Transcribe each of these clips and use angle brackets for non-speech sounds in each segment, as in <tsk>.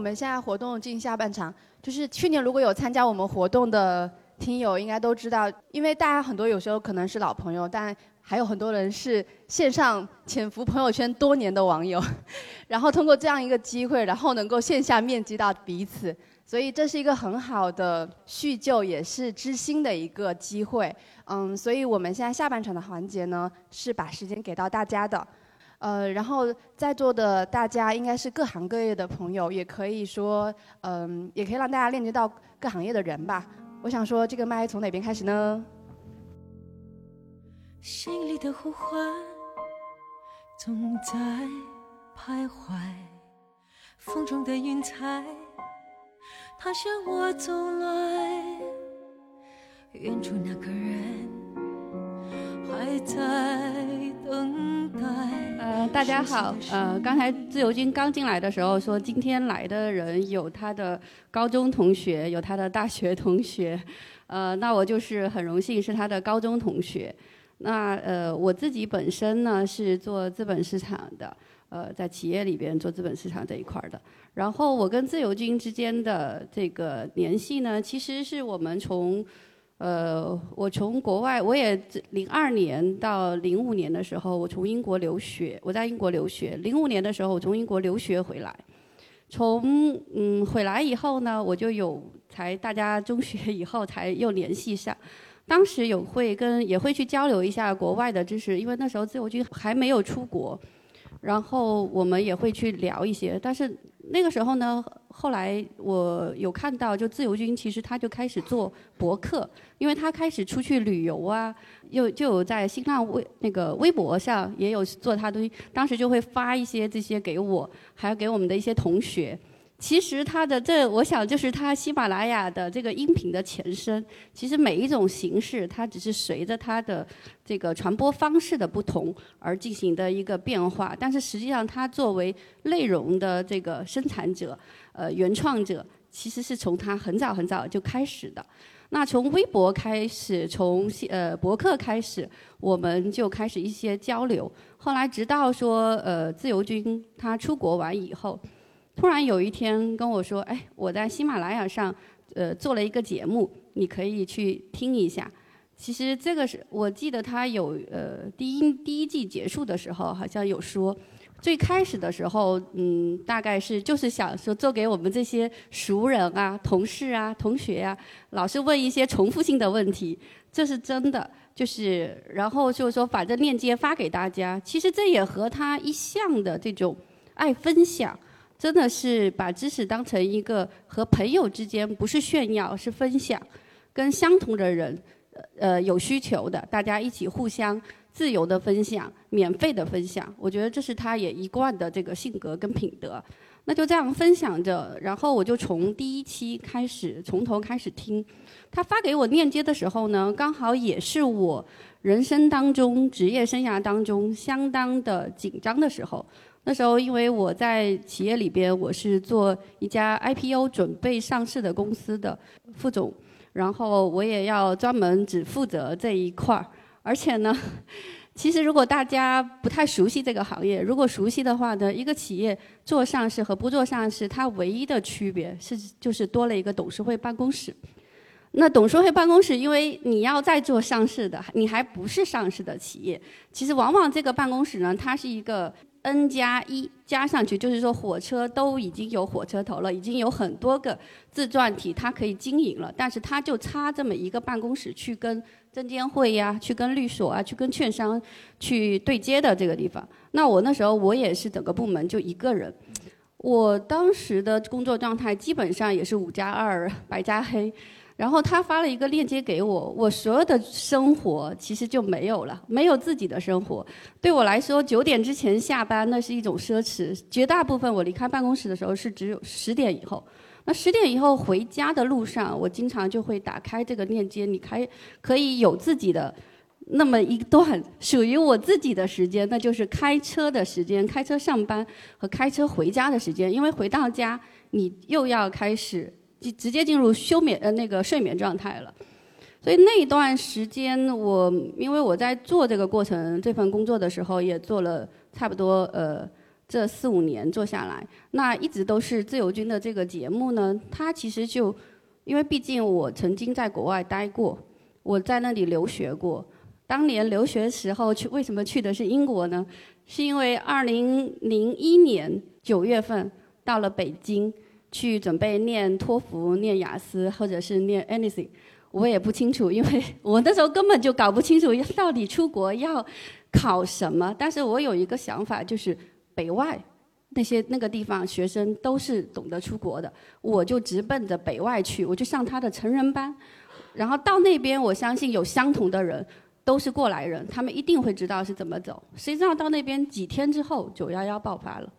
我们现在活动进下半场，就是去年如果有参加我们活动的听友，应该都知道，因为大家很多有时候可能是老朋友，但还有很多人是线上潜伏朋友圈多年的网友，<laughs> 然后通过这样一个机会，然后能够线下面基到彼此，所以这是一个很好的叙旧，也是知心的一个机会。嗯，所以我们现在下半场的环节呢，是把时间给到大家的。呃，然后在座的大家应该是各行各业的朋友，也可以说，嗯，也可以让大家链接到各行业的人吧。我想说，这个麦从哪边开始呢？心里的呼唤总在徘徊，风中的云彩，它向我走来，远处那个人还在。呃，大家好，呃，刚才自由军刚进来的时候说，今天来的人有他的高中同学，有他的大学同学，<laughs> 呃，那我就是很荣幸是他的高中同学。那呃，我自己本身呢是做资本市场的，呃，在企业里边做资本市场这一块的。然后我跟自由军之间的这个联系呢，其实是我们从，呃，我从国外，我也零二年到零五年的时候，我从英国留学，我在英国留学。零五年的时候，我从英国留学回来，从嗯回来以后呢，我就有才大家中学以后才又联系上。当时有会跟也会去交流一下国外的知识，因为那时候自由军还没有出国，然后我们也会去聊一些。但是那个时候呢，后来我有看到，就自由军其实他就开始做博客，因为他开始出去旅游啊，又就有在新浪微那个微博上也有做他东西，当时就会发一些这些给我，还有给我们的一些同学。其实它的这，我想就是它喜马拉雅的这个音频的前身。其实每一种形式，它只是随着它的这个传播方式的不同而进行的一个变化。但是实际上，它作为内容的这个生产者、呃原创者，其实是从它很早很早就开始的。那从微博开始，从呃博客开始，我们就开始一些交流。后来直到说呃自由军他出国完以后。突然有一天跟我说：“哎，我在喜马拉雅上，呃，做了一个节目，你可以去听一下。”其实这个是我记得他有呃第一第一季结束的时候好像有说，最开始的时候，嗯，大概是就是想说做给我们这些熟人啊、同事啊、同学啊，老是问一些重复性的问题，这是真的。就是然后就是说把这链接发给大家，其实这也和他一向的这种爱分享。真的是把知识当成一个和朋友之间不是炫耀，是分享，跟相同的人，呃，有需求的，大家一起互相自由的分享，免费的分享。我觉得这是他也一贯的这个性格跟品德。那就这样分享着，然后我就从第一期开始，从头开始听。他发给我链接的时候呢，刚好也是我人生当中、职业生涯当中相当的紧张的时候。那时候，因为我在企业里边，我是做一家 IPO 准备上市的公司的副总，然后我也要专门只负责这一块儿。而且呢，其实如果大家不太熟悉这个行业，如果熟悉的话呢，一个企业做上市和不做上市，它唯一的区别是就是多了一个董事会办公室。那董事会办公室，因为你要在做上市的，你还不是上市的企业，其实往往这个办公室呢，它是一个。N 加一加上去，就是说火车都已经有火车头了，已经有很多个自传体，它可以经营了。但是它就差这么一个办公室，去跟证监会呀，去跟律所啊，去跟券商去对接的这个地方。那我那时候我也是整个部门就一个人，我当时的工作状态基本上也是五加二白加黑。然后他发了一个链接给我，我所有的生活其实就没有了，没有自己的生活。对我来说，九点之前下班那是一种奢侈。绝大部分我离开办公室的时候是只有十点以后。那十点以后回家的路上，我经常就会打开这个链接，你开可以有自己的那么一段属于我自己的时间，那就是开车的时间，开车上班和开车回家的时间。因为回到家，你又要开始。就直接进入休眠呃那个睡眠状态了，所以那一段时间我因为我在做这个过程这份工作的时候也做了差不多呃这四五年做下来，那一直都是自由军的这个节目呢，它其实就，因为毕竟我曾经在国外待过，我在那里留学过。当年留学时候去，为什么去的是英国呢？是因为二零零一年九月份到了北京，去准备念托福、念雅思或者是念 anything，我也不清楚，因为 <laughs> 我那时候根本就搞不清楚到底出国要考什么。但是我有一个想法，就是北外那些那个地方学生都是懂得出国的，我就直奔着北外去，我就上他的成人班，然后到那边，我相信有相同的人。都是过来人，他们一定会知道是怎么走。谁知道到那边几天之后，九幺幺爆发了，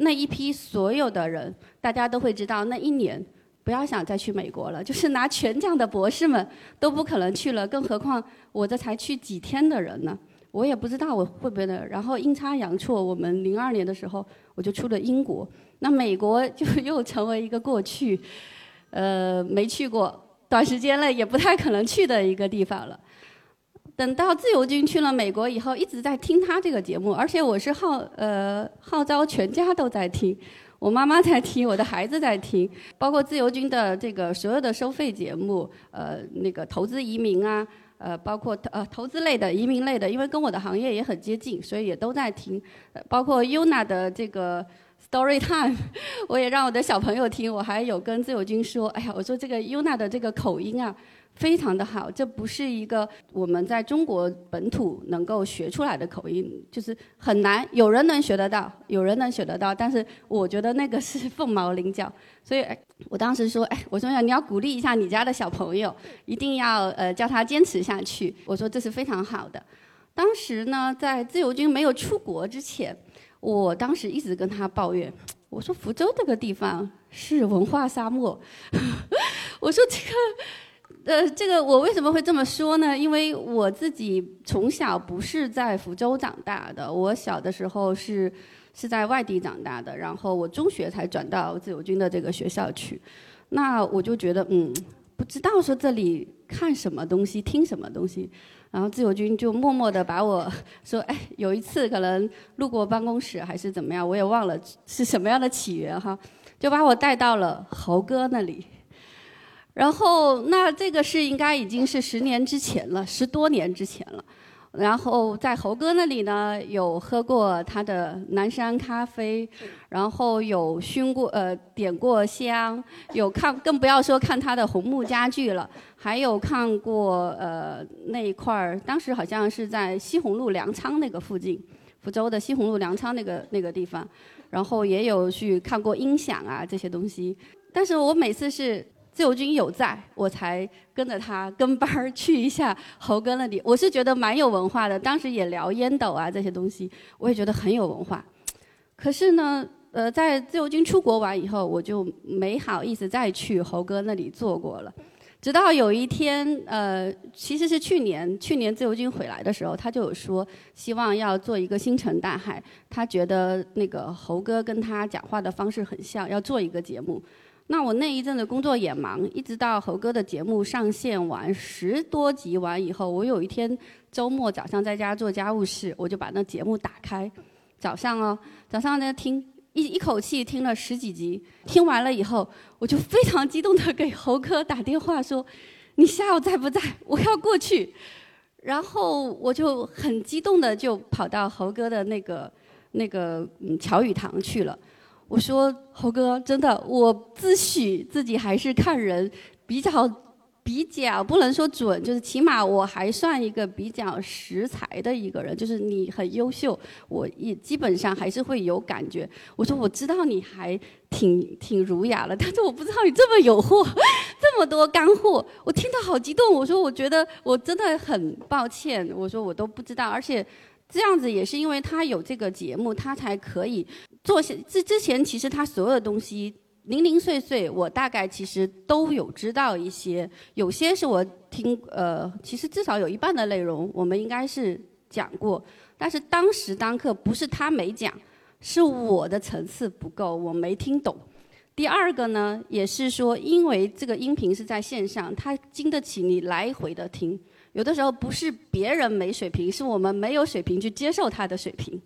那一批所有的人，大家都会知道，那一年不要想再去美国了，就是拿全奖的博士们都不可能去了，更何况我这才去几天的人呢？我也不知道我会不会的。然后阴差阳错，我们零二年的时候我就出了英国，那美国就又成为一个过去，呃，没去过，短时间内也不太可能去的一个地方了。等到自由军去了美国以后，一直在听他这个节目，而且我是号呃号召全家都在听，我妈妈在听，我的孩子在听，包括自由军的这个所有的收费节目，呃那个投资移民啊，呃包括呃投资类的、移民类的，因为跟我的行业也很接近，所以也都在听，包括 Yuna 的这个 Story Time，<laughs> 我也让我的小朋友听，我还有跟自由军说，哎呀，我说这个 Yuna 的这个口音啊。非常的好，这不是一个我们在中国本土能够学出来的口音，就是很难，有人能学得到，有人能学得到，但是我觉得那个是凤毛麟角。所以，我当时说，哎，我说呀，你要鼓励一下你家的小朋友，一定要呃叫他坚持下去。我说这是非常好的。当时呢，在自由军没有出国之前，我当时一直跟他抱怨，我说福州这个地方是文化沙漠，<laughs> 我说这个。呃，这个我为什么会这么说呢？因为我自己从小不是在福州长大的，我小的时候是是在外地长大的，然后我中学才转到自由军的这个学校去。那我就觉得，嗯，不知道说这里看什么东西，听什么东西。然后自由军就默默的把我 <laughs> 说，哎，有一次可能路过办公室还是怎么样，我也忘了是什么样的起源哈，就把我带到了猴哥那里。然后，那这个是应该已经是十年之前了，十多年之前了。然后在猴哥那里呢，有喝过他的南山咖啡，然后有熏过呃点过香，有看更不要说看他的红木家具了，还有看过呃那一块儿，当时好像是在西红路粮仓那个附近，福州的西红路粮仓那个那个地方，然后也有去看过音响啊这些东西，但是我每次是。自由军有在，我才跟着他跟班儿去一下猴哥那里。我是觉得蛮有文化的，当时也聊烟斗啊这些东西，我也觉得很有文化。可是呢，呃，在自由军出国完以后，我就没好意思再去猴哥那里做过了。直到有一天，呃，其实是去年，去年自由军回来的时候，他就有说希望要做一个星辰大海，他觉得那个猴哥跟他讲话的方式很像，要做一个节目。那我那一阵的工作也忙，一直到猴哥的节目上线完十多集完以后，我有一天周末早上在家做家务事，我就把那节目打开，早上哦，早上在听一一口气听了十几集，听完了以后，我就非常激动的给猴哥打电话说：“你下午在不在？我要过去。”然后我就很激动的就跑到猴哥的那个那个嗯乔语堂去了。我说猴哥，真的，我自诩自己还是看人比较比较不能说准，就是起码我还算一个比较识才的一个人。就是你很优秀，我也基本上还是会有感觉。我说我知道你还挺挺儒雅了，但是我不知道你这么有货，<laughs> 这么多干货，我听得好激动。我说我觉得我真的很抱歉，我说我都不知道，而且这样子也是因为他有这个节目，他才可以。做些之之前，其实他所有的东西零零碎碎，我大概其实都有知道一些。有些是我听，呃，其实至少有一半的内容我们应该是讲过。但是当时当刻不是他没讲，是我的层次不够，我没听懂。第二个呢，也是说，因为这个音频是在线上，它经得起你来回的听。有的时候不是别人没水平，是我们没有水平去接受他的水平。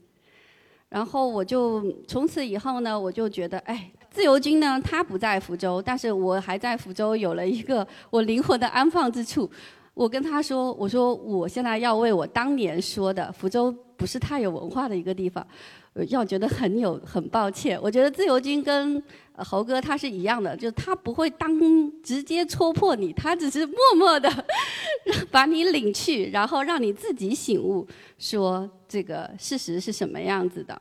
然后我就从此以后呢，我就觉得，哎，自由军呢，他不在福州，但是我还在福州有了一个我灵魂的安放之处。我跟他说，我说我现在要为我当年说的福州不是太有文化的一个地方，要觉得很有很抱歉。我觉得自由军跟猴哥他是一样的，就是他不会当直接戳破你，他只是默默的把你领去，然后让你自己醒悟，说这个事实是什么样子的。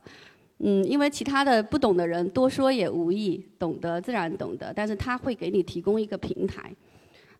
嗯，因为其他的不懂的人多说也无益，懂得自然懂得，但是他会给你提供一个平台。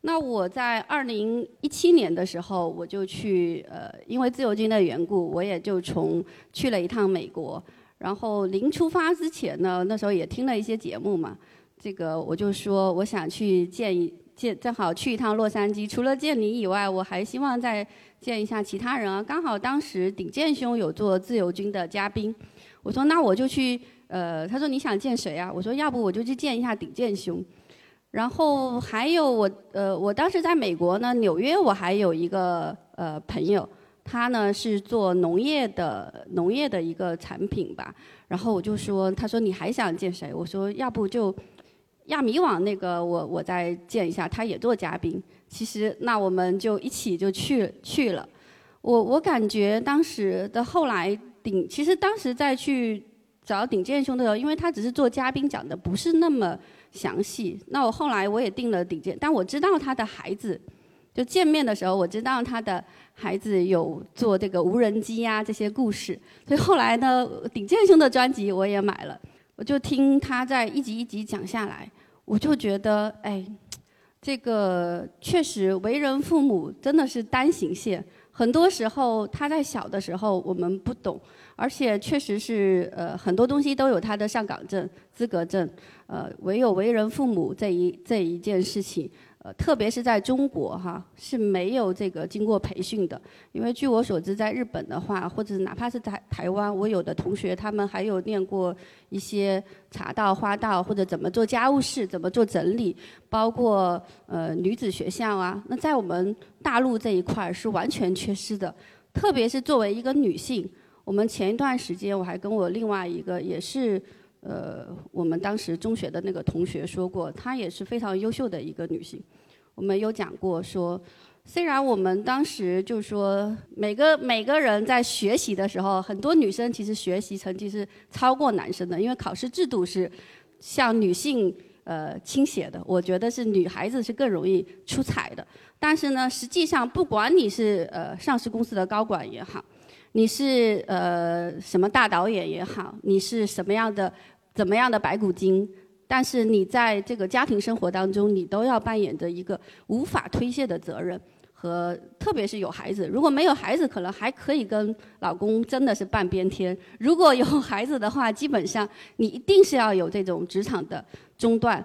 那我在二零一七年的时候，我就去呃，因为自由军的缘故，我也就从去了一趟美国。然后临出发之前呢，那时候也听了一些节目嘛，这个我就说我想去见一见，正好去一趟洛杉矶，除了见你以外，我还希望再见一下其他人啊。刚好当时鼎健兄有做自由军的嘉宾，我说那我就去，呃，他说你想见谁啊？我说要不我就去见一下鼎健兄。然后还有我，呃，我当时在美国呢，纽约我还有一个呃朋友。他呢是做农业的，农业的一个产品吧。然后我就说，他说你还想见谁？我说要不就亚米网那个，我我再见一下，他也做嘉宾。其实那我们就一起就去去了。我我感觉当时的后来顶，其实当时再去找顶剑兄的时候，因为他只是做嘉宾，讲的不是那么详细。那我后来我也定了顶剑，但我知道他的孩子。就见面的时候，我知道他的孩子有做这个无人机呀这些故事，所以后来呢，鼎健兄的专辑我也买了，我就听他在一集一集讲下来，我就觉得，哎，这个确实为人父母真的是单行线，很多时候他在小的时候我们不懂，而且确实是呃很多东西都有他的上岗证、资格证，呃，唯有为人父母这一这一件事情。呃，特别是在中国哈是没有这个经过培训的，因为据我所知，在日本的话，或者哪怕是在台湾，我有的同学他们还有念过一些茶道、花道，或者怎么做家务事、怎么做整理，包括呃女子学校啊。那在我们大陆这一块儿是完全缺失的，特别是作为一个女性，我们前一段时间我还跟我另外一个也是。呃，我们当时中学的那个同学说过，她也是非常优秀的一个女性。我们有讲过说，虽然我们当时就是说每个每个人在学习的时候，很多女生其实学习成绩是超过男生的，因为考试制度是向女性呃倾斜的。我觉得是女孩子是更容易出彩的。但是呢，实际上不管你是呃上市公司的高管也好，你是呃什么大导演也好，你是什么样的？怎么样的白骨精？但是你在这个家庭生活当中，你都要扮演着一个无法推卸的责任，和特别是有孩子。如果没有孩子，可能还可以跟老公真的是半边天；如果有孩子的话，基本上你一定是要有这种职场的中断，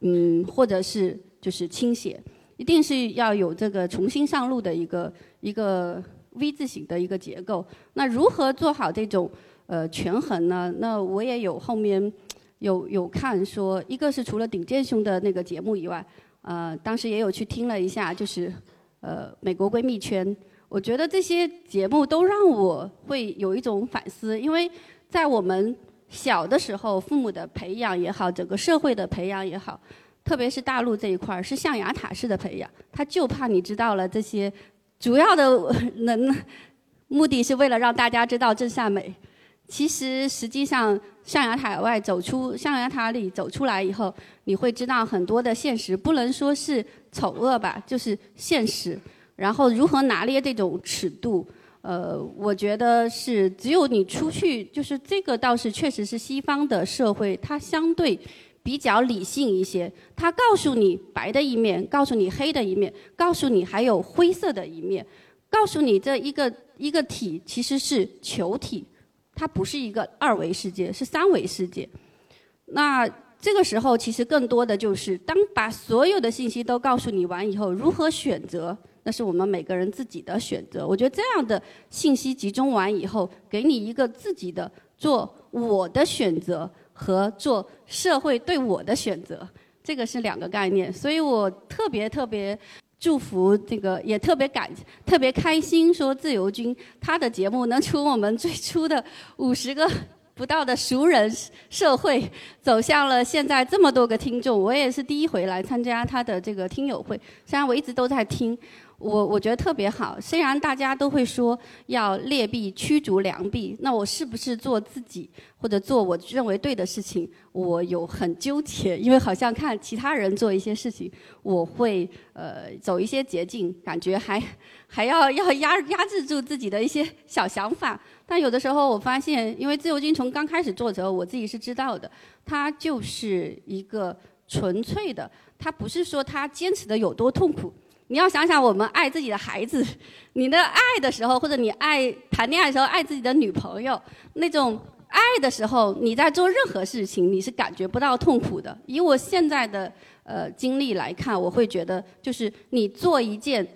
嗯，或者是就是倾斜，一定是要有这个重新上路的一个一个 V 字形的一个结构。那如何做好这种？呃，权衡呢？那我也有后面有有看说，一个是除了顶尖兄的那个节目以外，呃，当时也有去听了一下，就是呃美国闺蜜圈。我觉得这些节目都让我会有一种反思，因为在我们小的时候，父母的培养也好，整个社会的培养也好，特别是大陆这一块儿是象牙塔式的培养，他就怕你知道了这些，主要的 <laughs> 能目的是为了让大家知道真善美。其实，实际上，象牙塔外走出象牙塔里走出来以后，你会知道很多的现实，不能说是丑恶吧，就是现实。然后如何拿捏这种尺度？呃，我觉得是只有你出去，就是这个倒是确实是西方的社会，它相对比较理性一些。它告诉你白的一面，告诉你黑的一面，告诉你还有灰色的一面，告诉你这一个一个体其实是球体。它不是一个二维世界，是三维世界。那这个时候，其实更多的就是，当把所有的信息都告诉你完以后，如何选择，那是我们每个人自己的选择。我觉得这样的信息集中完以后，给你一个自己的做我的选择和做社会对我的选择，这个是两个概念。所以我特别特别。祝福这个也特别感特别开心，说自由军他的节目能从我们最初的五十个 <laughs> 不到的熟人社会，走向了现在这么多个听众。我也是第一回来参加他的这个听友会，虽然我一直都在听。我我觉得特别好，虽然大家都会说要劣币驱逐良币，那我是不是做自己或者做我认为对的事情，我有很纠结，因为好像看其他人做一些事情，我会呃走一些捷径，感觉还 <laughs> 还要 <laughs> 要压压制住自己的一些小想法。但有的时候我发现，因为自由军从刚开始做的时候，我自己是知道的，它就是一个纯粹的，它不是说他坚持的有多痛苦。你要想想，我们爱自己的孩子，<laughs> 你的爱的时候，或者你爱谈恋爱的时候，爱自己的女朋友，那种爱的时候，你在做任何事情，你是感觉不到痛苦的。以我现在的呃经历来看，我会觉得，就是你做一件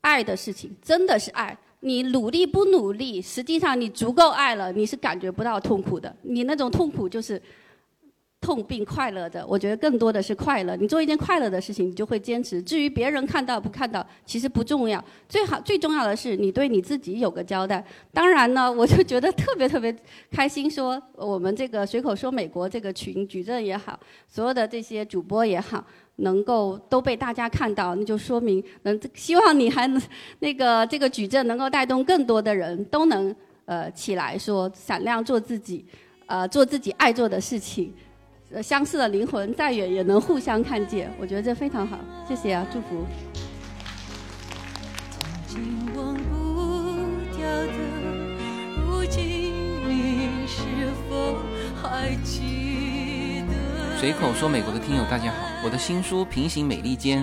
爱的事情，真的是爱。你努力不努力，实际上你足够爱了，你是感觉不到痛苦的。你那种痛苦就是。痛并快乐的，我觉得更多的是快乐。你做一件快乐的事情，你就会坚持。至于别人看到不看到，其实不重要。最好最重要的是你对你自己有个交代。当然呢，我就觉得特别特别开心，说我们这个随口说美国这个群矩阵也好，所有的这些主播也好，能够都被大家看到，那就说明能希望你还能那个这个矩阵能够带动更多的人都能呃起来说闪亮做自己，呃做自己爱做的事情。相似的灵魂再远也能互相看见，我觉得这非常好，谢谢啊，祝福。随口说美国的听友大家好，我的新书《平行美利坚》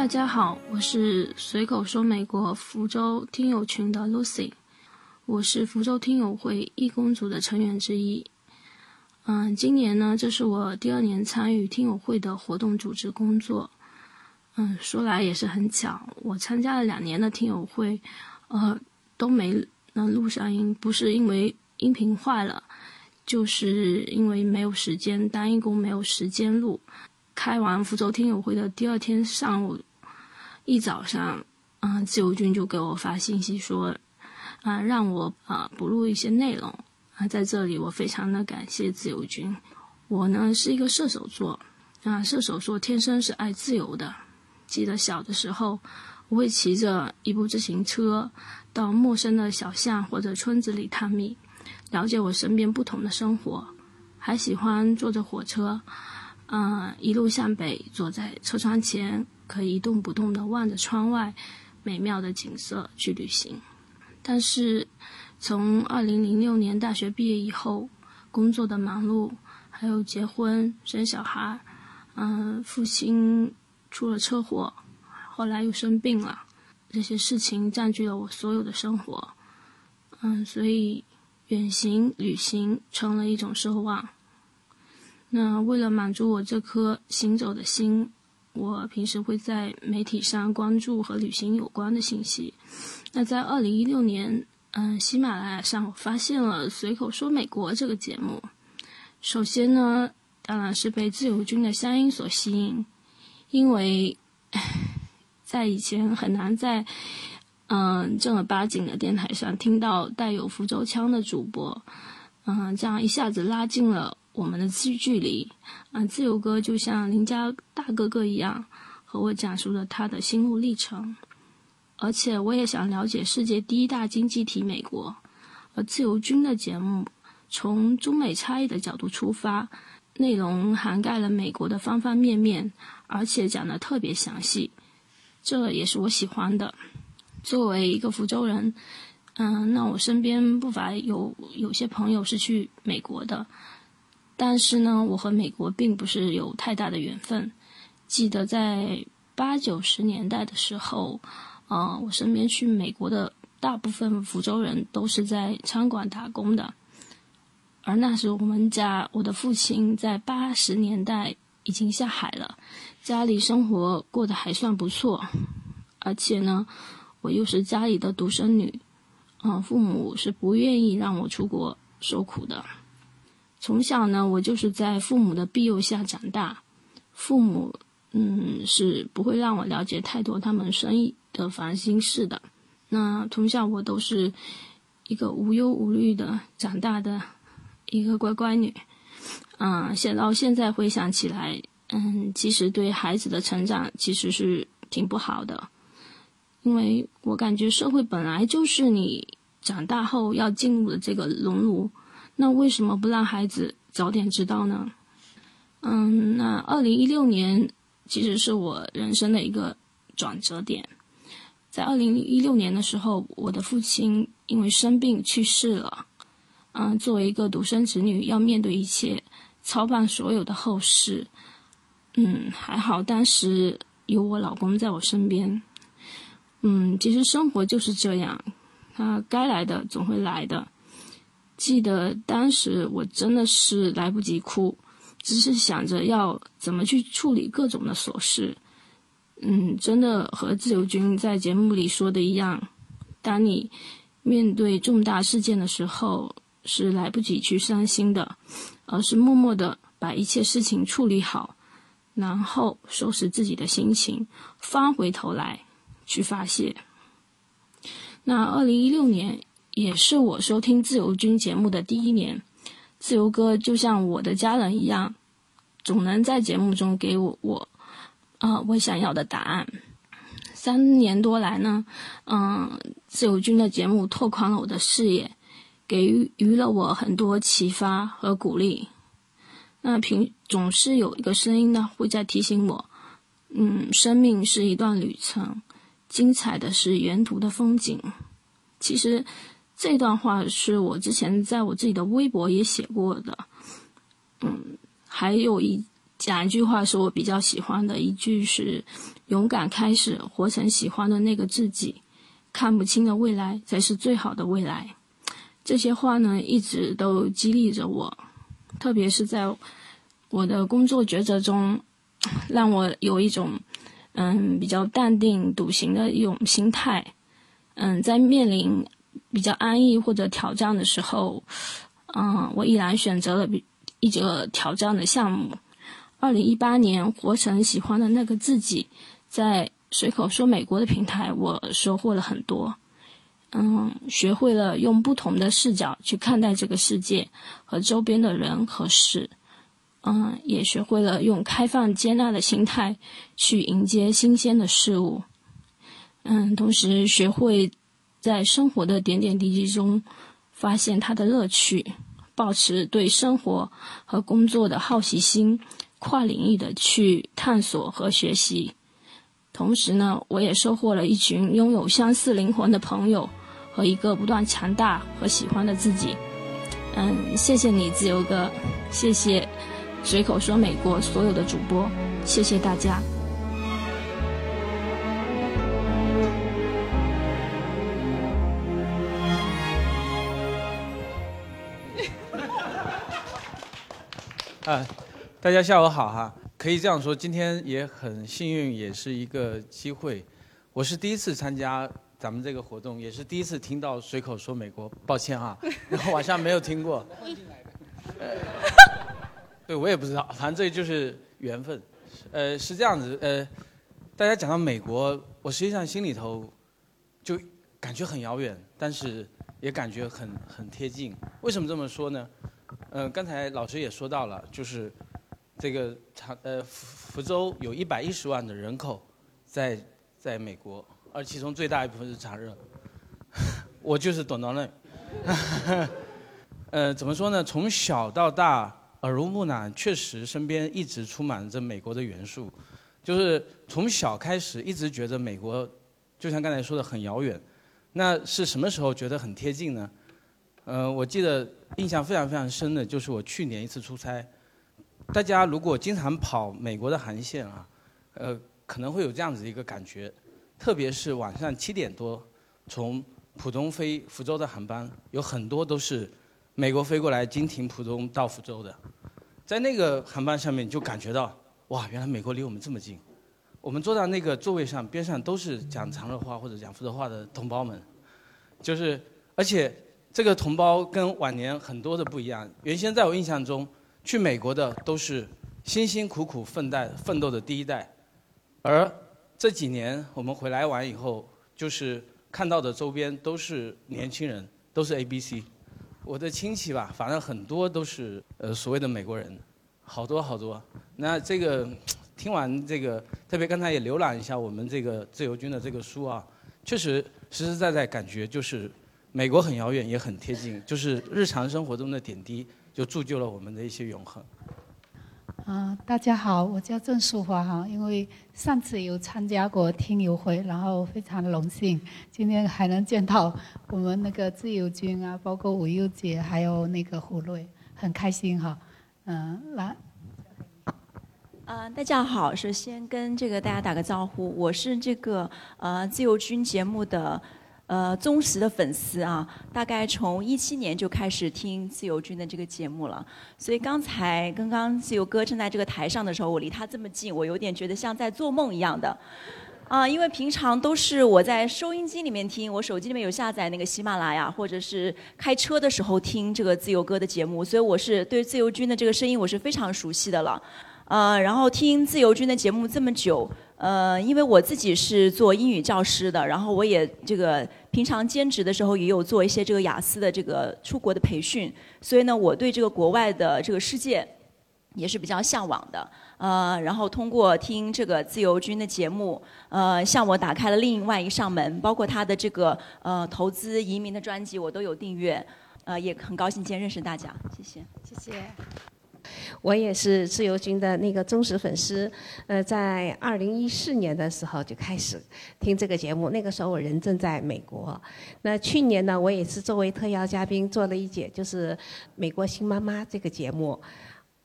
大家好，我是随口说美国福州听友群的 Lucy，我是福州听友会义工组的成员之一。嗯，今年呢，这是我第二年参与听友会的活动组织工作。嗯，说来也是很巧，我参加了两年的听友会，呃，都没能录上音，不是因为音频坏了，就是因为没有时间，单义工没有时间录。开完福州听友会的第二天上午。一早上，嗯，自由军就给我发信息说，啊，让我啊补录一些内容啊，在这里我非常的感谢自由军。我呢是一个射手座，啊，射手座天生是爱自由的。记得小的时候，我会骑着一部自行车到陌生的小巷或者村子里探秘，了解我身边不同的生活，还喜欢坐着火车，嗯，一路向北，坐在车窗前。可以一动不动地望着窗外美妙的景色去旅行，但是从二零零六年大学毕业以后，工作的忙碌，还有结婚生小孩，嗯，父亲出了车祸，后来又生病了，这些事情占据了我所有的生活，嗯，所以远行旅行成了一种奢望。那为了满足我这颗行走的心。我平时会在媒体上关注和旅行有关的信息。那在二零一六年，嗯，喜马拉雅上我发现了《随口说美国》这个节目。首先呢，当然是被自由军的乡音所吸引，因为在以前很难在嗯正儿八经的电台上听到带有福州腔的主播，嗯，这样一下子拉近了。我们的距距离，啊，自由哥就像邻家大哥哥一样，和我讲述了他的心路历程。而且我也想了解世界第一大经济体美国。而自由军的节目从中美差异的角度出发，内容涵盖了美国的方方面面，而且讲的特别详细，这也是我喜欢的。作为一个福州人，嗯，那我身边不乏有有些朋友是去美国的。但是呢，我和美国并不是有太大的缘分。记得在八九十年代的时候，啊，我身边去美国的大部分福州人都是在餐馆打工的，而那时我们家我的父亲在八十年代已经下海了，家里生活过得还算不错，而且呢，我又是家里的独生女，嗯，父母是不愿意让我出国受苦的。从小呢，我就是在父母的庇佑下长大，父母嗯是不会让我了解太多他们生意的烦心事的。那从小我都是一个无忧无虑的长大的一个乖乖女。嗯，现到现在回想起来，嗯，其实对孩子的成长其实是挺不好的，因为我感觉社会本来就是你长大后要进入的这个熔炉。那为什么不让孩子早点知道呢？嗯，那二零一六年其实是我人生的一个转折点。在二零一六年的时候，我的父亲因为生病去世了。嗯，作为一个独生子女，要面对一切，操办所有的后事。嗯，还好当时有我老公在我身边。嗯，其实生活就是这样，他该来的总会来的。记得当时我真的是来不及哭，只是想着要怎么去处理各种的琐事。嗯，真的和自由军在节目里说的一样，当你面对重大事件的时候，是来不及去伤心的，而是默默的把一切事情处理好，然后收拾自己的心情，翻回头来去发泄。那二零一六年。也是我收听自由军节目的第一年，自由哥就像我的家人一样，总能在节目中给我我，啊，我想要的答案。三年多来呢，嗯，自由军的节目拓宽了我的视野，给予了我很多启发和鼓励。那平总是有一个声音呢，会在提醒我，嗯，生命是一段旅程，精彩的是沿途的风景。其实。这段话是我之前在我自己的微博也写过的，嗯，还有一讲一句话是我比较喜欢的一句是“勇敢开始，活成喜欢的那个自己，看不清的未来才是最好的未来”。这些话呢，一直都激励着我，特别是在我的工作抉择中，让我有一种嗯比较淡定笃行的一种心态，嗯，在面临。比较安逸或者挑战的时候，嗯，我依然选择了比一个挑战的项目。二零一八年，活成喜欢的那个自己，在随口说美国的平台，我收获了很多。嗯，学会了用不同的视角去看待这个世界和周边的人和事。嗯，也学会了用开放接纳的心态去迎接新鲜的事物。嗯，同时学会。在生活的点点滴滴中，发现它的乐趣，保持对生活和工作的好奇心，跨领域的去探索和学习。同时呢，我也收获了一群拥有相似灵魂的朋友，和一个不断强大和喜欢的自己。嗯，谢谢你，自由哥，谢谢随口说美国所有的主播，谢谢大家。啊，大家下午好哈！可以这样说，今天也很幸运，也是一个机会。我是第一次参加咱们这个活动，也是第一次听到随口说美国，抱歉啊，<laughs> 然后晚上没有听过。对，我也不知道，反正这就是缘分。呃，是这样子，呃，大家讲到美国，我实际上心里头就感觉很遥远，但是也感觉很很贴近。为什么这么说呢？嗯，刚才老师也说到了，就是这个长呃福福州有一百一十万的人口，在在美国，而其中最大一部分是常热。<laughs> 我就是董东嫩。<laughs> 呃，怎么说呢？从小到大耳濡目染，确实身边一直充满着美国的元素。就是从小开始一直觉得美国，就像刚才说的很遥远。那是什么时候觉得很贴近呢？呃，我记得印象非常非常深的就是我去年一次出差，大家如果经常跑美国的航线啊，呃，可能会有这样子一个感觉，特别是晚上七点多从浦东飞福州的航班，有很多都是美国飞过来经停浦东到福州的，在那个航班上面就感觉到，哇，原来美国离我们这么近。我们坐在那个座位上，边上都是讲长乐话或者讲福州话的同胞们，就是而且这个同胞跟往年很多的不一样。原先在我印象中，去美国的都是辛辛苦苦奋斗奋斗的第一代，而这几年我们回来完以后，就是看到的周边都是年轻人，都是 A B C。我的亲戚吧，反正很多都是呃所谓的美国人，好多好多。那这个。听完这个，特别刚才也浏览一下我们这个自由军的这个书啊，确实实实在在感觉就是美国很遥远也很贴近，就是日常生活中的点滴就铸就了我们的一些永恒。啊，大家好，我叫郑淑华哈，因为上次有参加过听友会，然后非常荣幸今天还能见到我们那个自由军啊，包括吴优姐还有那个胡瑞，很开心哈，嗯，来。呃，大家好，首先跟这个大家打个招呼，我是这个呃自由军节目的呃忠实的粉丝啊，大概从一七年就开始听自由军的这个节目了，所以刚才刚刚自由哥站在这个台上的时候，我离他这么近，我有点觉得像在做梦一样的，啊，因为平常都是我在收音机里面听，我手机里面有下载那个喜马拉雅，或者是开车的时候听这个自由哥的节目，所以我是对自由军的这个声音我是非常熟悉的了。呃，然后听自由军的节目这么久，呃，因为我自己是做英语教师的，然后我也这个平常兼职的时候也有做一些这个雅思的这个出国的培训，所以呢，我对这个国外的这个世界也是比较向往的。呃，然后通过听这个自由军的节目，呃，向我打开了另外一扇门，包括他的这个呃投资移民的专辑，我都有订阅。呃，也很高兴今天认识大家，谢谢，谢谢。我也是自由军的那个忠实粉丝，呃，在二零一四年的时候就开始听这个节目，那个时候我人正在美国。那去年呢，我也是作为特邀嘉宾做了一节，就是《美国新妈妈》这个节目。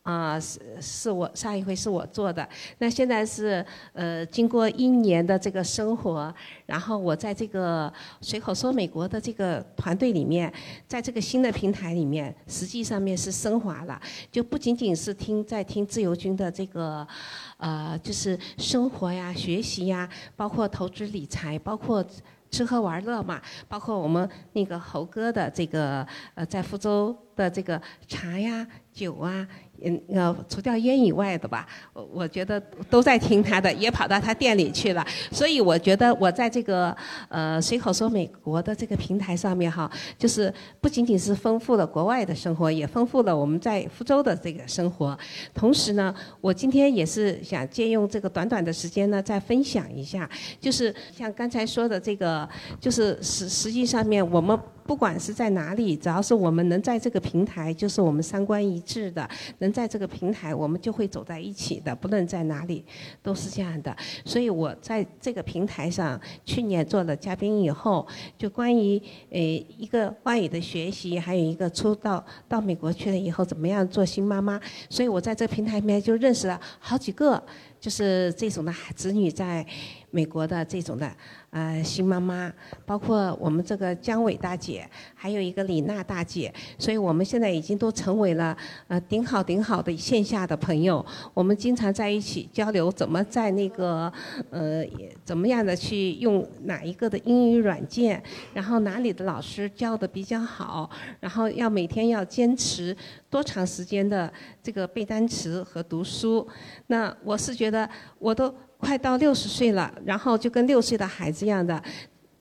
啊，是是我上一回是我做的，那现在是呃，经过一年的这个生活，然后我在这个随口说美国的这个团队里面，在这个新的平台里面，实际上面是升华了，就不仅仅是听在听自由军的这个，呃，就是生活呀、学习呀，包括投资理财，包括吃喝玩乐嘛，包括我们那个猴哥的这个呃，在福州的这个茶呀、酒啊。嗯，呃，除掉烟以外的吧，我我觉得都在听他的，也跑到他店里去了。所以我觉得我在这个呃随口说美国的这个平台上面哈，就是不仅仅是丰富了国外的生活，也丰富了我们在福州的这个生活。同时呢，我今天也是想借用这个短短的时间呢，再分享一下，就是像刚才说的这个，就是实实际上面我们。不管是在哪里，只要是我们能在这个平台，就是我们三观一致的，能在这个平台，我们就会走在一起的。不论在哪里，都是这样的。所以我在这个平台上，去年做了嘉宾以后，就关于呃一个外语的学习，还有一个出到到美国去了以后怎么样做新妈妈，所以我在这平台里面就认识了好几个，就是这种的子女在美国的这种的。呃，新妈妈，包括我们这个姜伟大姐，还有一个李娜大姐，所以我们现在已经都成为了呃顶好顶好的线下的朋友。我们经常在一起交流，怎么在那个呃怎么样的去用哪一个的英语软件，然后哪里的老师教的比较好，然后要每天要坚持多长时间的这个背单词和读书。那我是觉得我都。快到六十岁了，然后就跟六岁的孩子一样的，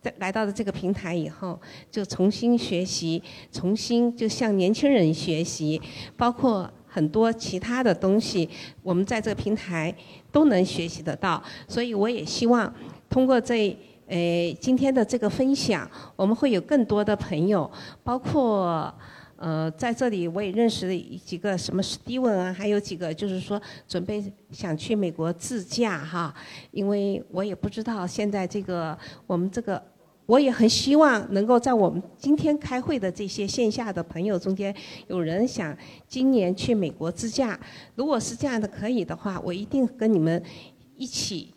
在来到了这个平台以后，就重新学习，重新就向年轻人学习，包括很多其他的东西，我们在这个平台都能学习得到。所以我也希望通过这呃今天的这个分享，我们会有更多的朋友，包括。呃，在这里我也认识了几个什么史蒂文啊，还有几个就是说准备想去美国自驾哈，因为我也不知道现在这个我们这个我也很希望能够在我们今天开会的这些线下的朋友中间，有人想今年去美国自驾。如果是这样的可以的话，我一定跟你们一起。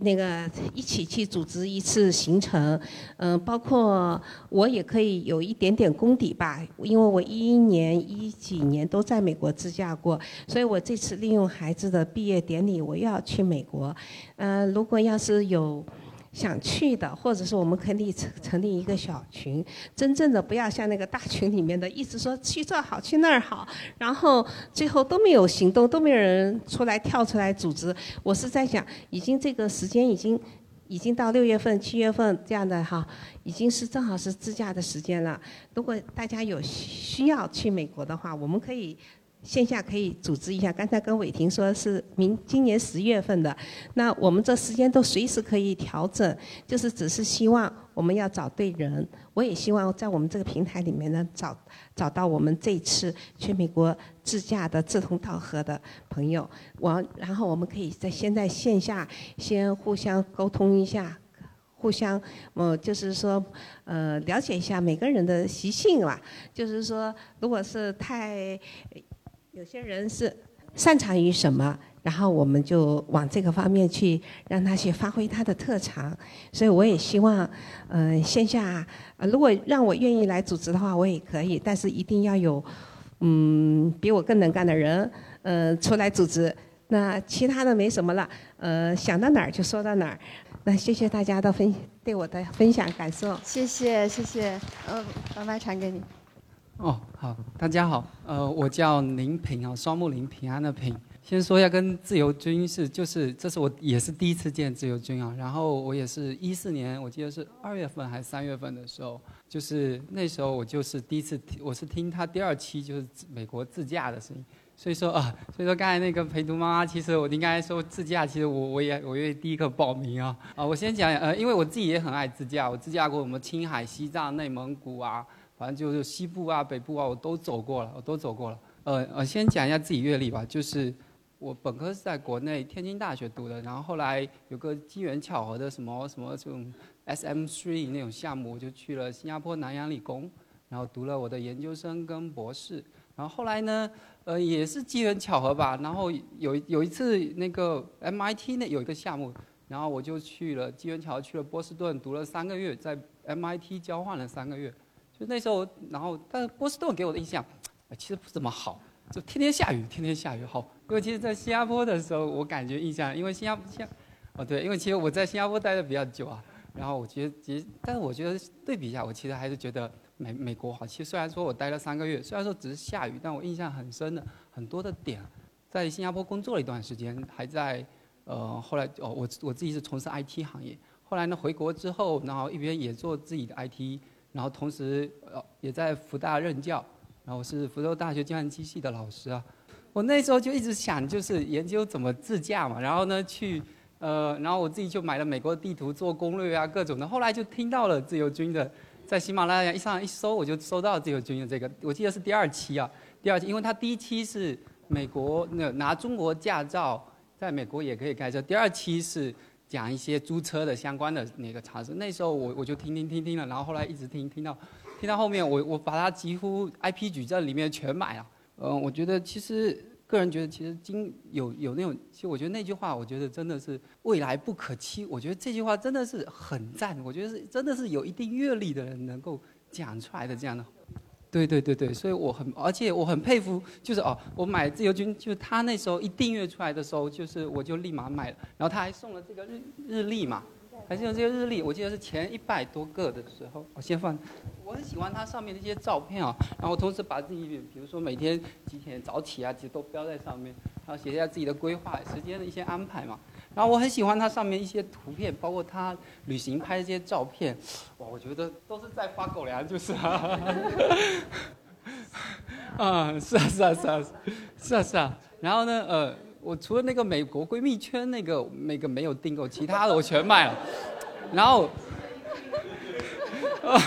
那个一起去组织一次行程，嗯，包括我也可以有一点点功底吧，因为我一一年、一几年都在美国自驾过，所以我这次利用孩子的毕业典礼，我要去美国，嗯，如果要是有。想去的，或者是我们可以成成立一个小群，真正的不要像那个大群里面的，一直说去这好去那儿好，然后最后都没有行动，都没有人出来跳出来组织。我是在想，已经这个时间已经已经到六月份、七月份这样的哈，已经是正好是自驾的时间了。如果大家有需要去美国的话，我们可以。线下可以组织一下，刚才跟伟霆说是明今年十月份的，那我们这时间都随时可以调整，就是只是希望我们要找对人，我也希望在我们这个平台里面呢找找到我们这次去美国自驾的志同道合的朋友，我然后我们可以在先在线下先互相沟通一下，互相呃就是说呃了解一下每个人的习性吧，就是说如果是太。有些人是擅长于什么，然后我们就往这个方面去让他去发挥他的特长。所以我也希望，嗯，线下，如果让我愿意来组织的话，我也可以，但是一定要有，嗯，比我更能干的人，呃，出来组织。那其他的没什么了，呃，想到哪儿就说到哪儿。那谢谢大家的分对我的分享感受。谢谢谢谢，嗯，把麦传给你。哦，好，大家好，呃，我叫林平啊，双木林平安的平。先说一下，跟自由军是，就是这是我也是第一次见自由军啊。然后我也是一四年，我记得是二月份还是三月份的时候，就是那时候我就是第一次听，我是听他第二期就是美国自驾的声音。所以说啊，所以说刚才那个陪读妈妈，其实我应该说自驾，其实我我也我也第一个报名啊。啊，我先讲，呃，因为我自己也很爱自驾，我自驾过什么青海、西藏、内蒙古啊。反正就是西部啊、北部啊，我都走过了，我都走过了。呃呃，先讲一下自己阅历吧。就是我本科是在国内天津大学读的，然后后来有个机缘巧合的什么什么这种 SM Three 那种项目，我就去了新加坡南洋理工，然后读了我的研究生跟博士。然后后来呢，呃，也是机缘巧合吧。然后有有一次那个 MIT 那有一个项目，然后我就去了机缘巧合去了波士顿读了三个月，在 MIT 交换了三个月。就那时候，然后，但是波士顿给我的印象，其实不怎么好，就天天下雨，天天下雨。好，因为其实，在新加坡的时候，我感觉印象，因为新加坡，像，哦对，因为其实我在新加坡待的比较久啊，然后我觉得，其实，但是我觉得对比一下，我其实还是觉得美美国好。其实虽然说我待了三个月，虽然说只是下雨，但我印象很深的很多的点，在新加坡工作了一段时间，还在，呃，后来哦，我我自己是从事 IT 行业，后来呢回国之后，然后一边也做自己的 IT。然后同时呃也在福大任教，然后我是福州大学计算机系的老师啊。我那时候就一直想，就是研究怎么自驾嘛。然后呢去呃，然后我自己就买了美国地图做攻略啊，各种的。后来就听到了自由军的，在喜马拉雅一上一搜，我就搜到自由军的这个，我记得是第二期啊，第二期，因为他第一期是美国那拿中国驾照在美国也可以开车，第二期是。讲一些租车的相关的那个常识，那时候我我就听听听听了，然后后来一直听听到，听到后面我我把它几乎 IP 矩阵里面全买了。嗯，我觉得其实个人觉得其实今有有那种，其实我觉得那句话，我觉得真的是未来不可期。我觉得这句话真的是很赞，我觉得是真的是有一定阅历的人能够讲出来的这样的。对对对对，所以我很，而且我很佩服，就是哦，我买自由军，就是他那时候一订阅出来的时候，就是我就立马买了，然后他还送了这个日日历嘛，还是用这个日历，我记得是前一百多个的时候，我先放，我很喜欢它上面那些照片啊，然后同时把自己，比如说每天几点早起啊，其实都标在上面，然后写下自己的规划时间的一些安排嘛。然后我很喜欢它上面一些图片，包括他旅行拍的这些照片，哇，我觉得都是在发狗粮，就是啊，<laughs> 啊，是啊是啊是啊是啊是啊。然后呢，呃，我除了那个美国闺蜜圈那个那个没有订购，其他的我全买了。然后，<laughs>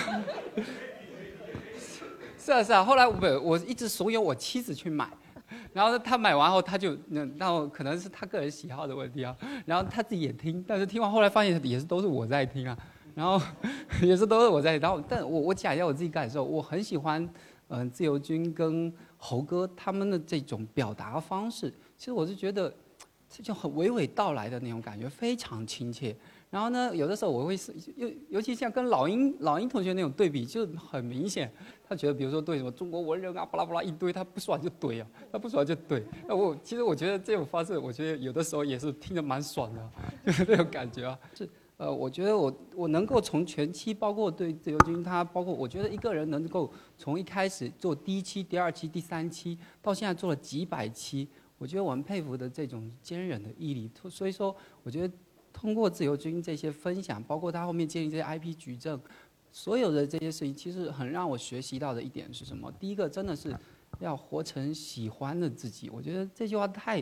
是啊是啊。后来我我一直怂恿我妻子去买。然后他买完后，他就那，那可能是他个人喜好的问题啊。然后他自己也听，但是听完后来发现也是都是我在听啊。然后 <laughs> 也是都是我在，然后但我我讲一下我自己感受，我很喜欢嗯自由军跟猴哥他们的这种表达方式，其实我是觉得这就很娓娓道来的那种感觉，非常亲切。然后呢，有的时候我会是尤尤其像跟老鹰老鹰同学那种对比，就很明显。他觉得，比如说对什么中国文人啊，巴拉巴拉一堆，他不爽就怼啊，他不爽就怼。那我其实我觉得这种方式，我觉得有的时候也是听着蛮爽的，就是那种感觉啊。是呃，我觉得我我能够从前期，包括对自由军他，包括我觉得一个人能够从一开始做第一期、第二期、第三期，到现在做了几百期，我觉得我很佩服的这种坚韧的毅力。所以说，我觉得。通过自由军这些分享，包括他后面建立这些 IP 矩阵，所有的这些事情，其实很让我学习到的一点是什么？第一个，真的是要活成喜欢的自己。我觉得这句话太，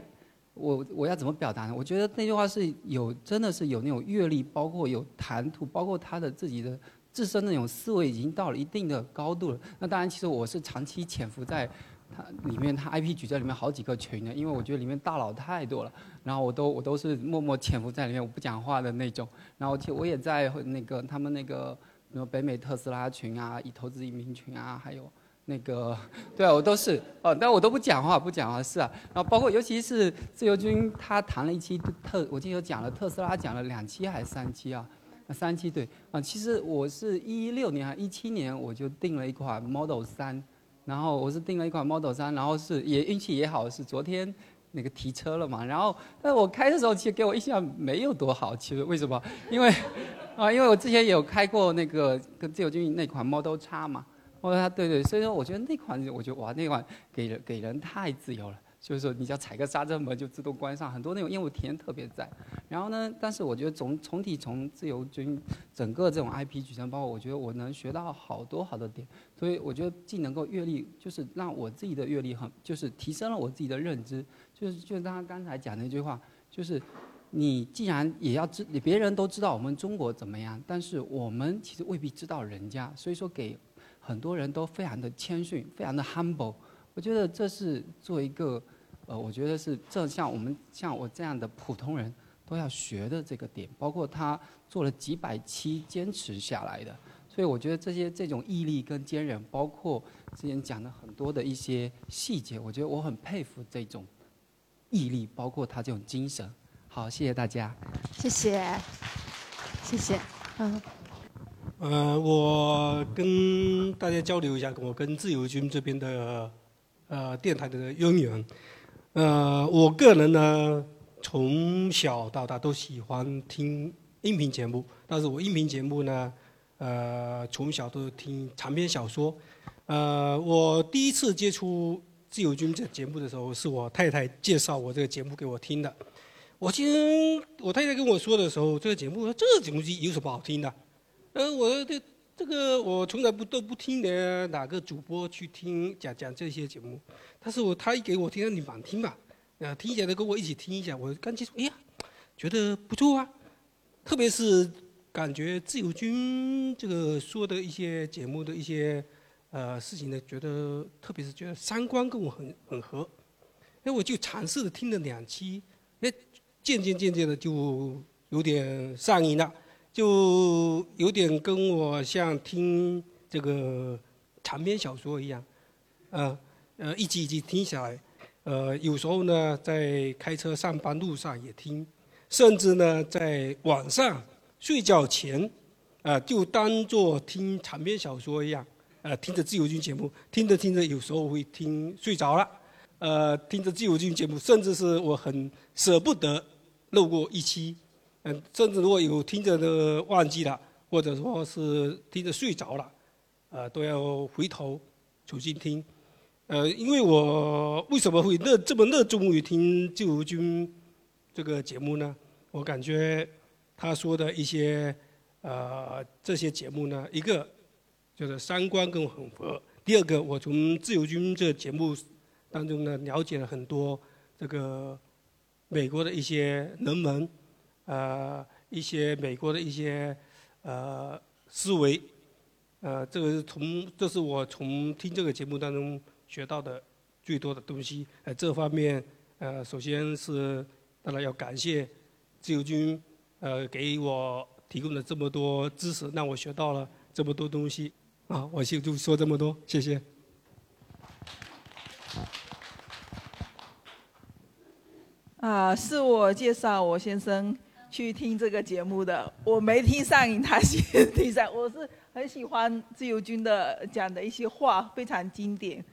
我我要怎么表达呢？我觉得那句话是有，真的是有那种阅历，包括有谈吐，包括他的自己的自身那种思维已经到了一定的高度了。那当然，其实我是长期潜伏在。它里面，它 IP 矩阵里面好几个群的，因为我觉得里面大佬太多了，然后我都我都是默默潜伏在里面，我不讲话的那种。然后我也在那个他们那个，比如北美特斯拉群啊，以投资移民群啊，还有那个，对啊，我都是哦，但我都不讲话，不讲话是啊。然后包括尤其是自由军，他谈了一期特，我记得讲了特斯拉，讲了两期还是三期啊？三期对啊。其实我是一六年还一七年我就订了一款 Model 三。然后我是订了一款 Model 三然后是也运气也好，是昨天那个提车了嘛。然后，但我开的时候其实给我印象没有多好，其实为什么？因为 <laughs> 啊，因为我之前有开过那个跟自由军那款 Model 叉嘛。Model X 对对，所以说我觉得那款，我觉得哇，那款给人给人太自由了。就是说，你只要踩个刹车门就自动关上，很多那种业务体验特别赞。然后呢，但是我觉得总总体从自由军整个这种 IP 矩阵，包括我觉得我能学到好多好多点。所以我觉得既能够阅历，就是让我自己的阅历很，就是提升了我自己的认知。就是就是他刚才讲那句话，就是你既然也要知，别人都知道我们中国怎么样，但是我们其实未必知道人家。所以说给很多人都非常的谦逊，非常的 humble。我觉得这是做一个，呃，我觉得是正像我们像我这样的普通人都要学的这个点，包括他做了几百期坚持下来的，所以我觉得这些这种毅力跟坚韧，包括之前讲的很多的一些细节，我觉得我很佩服这种毅力，包括他这种精神。好，谢谢大家。谢谢，谢谢，嗯。呃，我跟大家交流一下，我跟自由军这边的。呃，电台的渊源，呃，我个人呢，从小到大都喜欢听音频节目，但是我音频节目呢，呃，从小都听长篇小说。呃，我第一次接触自由军这节目的时候，是我太太介绍我这个节目给我听的。我听我太太跟我说的时候，这个节目这个节目有什么好听的？呃，我这。这个我从来不都不听的哪个主播去听讲讲这些节目，但是我他一给我听，你满听吧，啊，听起来跟我一起听一下，我刚接触，哎呀，觉得不错啊，特别是感觉自由军这个说的一些节目的一些呃事情呢，觉得特别是觉得三观跟我很很合，哎，我就尝试着听了两期，哎，渐渐渐渐的就有点上瘾了。就有点跟我像听这个长篇小说一样，呃，呃，一集一集听下来，呃，有时候呢在开车上班路上也听，甚至呢在晚上睡觉前，啊，就当做听长篇小说一样，呃，听着自由军节目，听着听着有时候会听睡着了，呃，听着自由军节目，甚至是我很舍不得漏过一期。嗯，甚至如果有听着的忘记了，或者说是听着睡着了，呃，都要回头重新听。呃，因为我为什么会热这么热衷于听自由军这个节目呢？我感觉他说的一些呃这些节目呢，一个就是三观跟我很合；第二个，我从自由军这节目当中呢，了解了很多这个美国的一些人文。呃，一些美国的一些呃思维，呃，这个是从这是我从听这个节目当中学到的最多的东西。呃，这方面呃，首先是当然要感谢自由军呃，给我提供了这么多知识，让我学到了这么多东西。啊，我就就说这么多，谢谢。啊，是我介绍我先生去听这个节目的，我没听上瘾，他先听上。我是很喜欢自由军的讲的一些话，非常经典。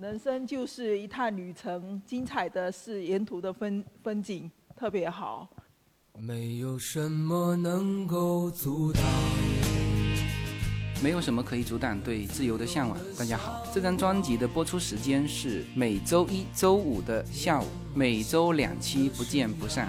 人生就是一趟旅程，精彩的是沿途的风风景，特别好。没有什么能够阻挡。没有什么可以阻挡对自由的向往。大家好，这张专辑的播出时间是每周一周五的下午，每周两期，不见不散。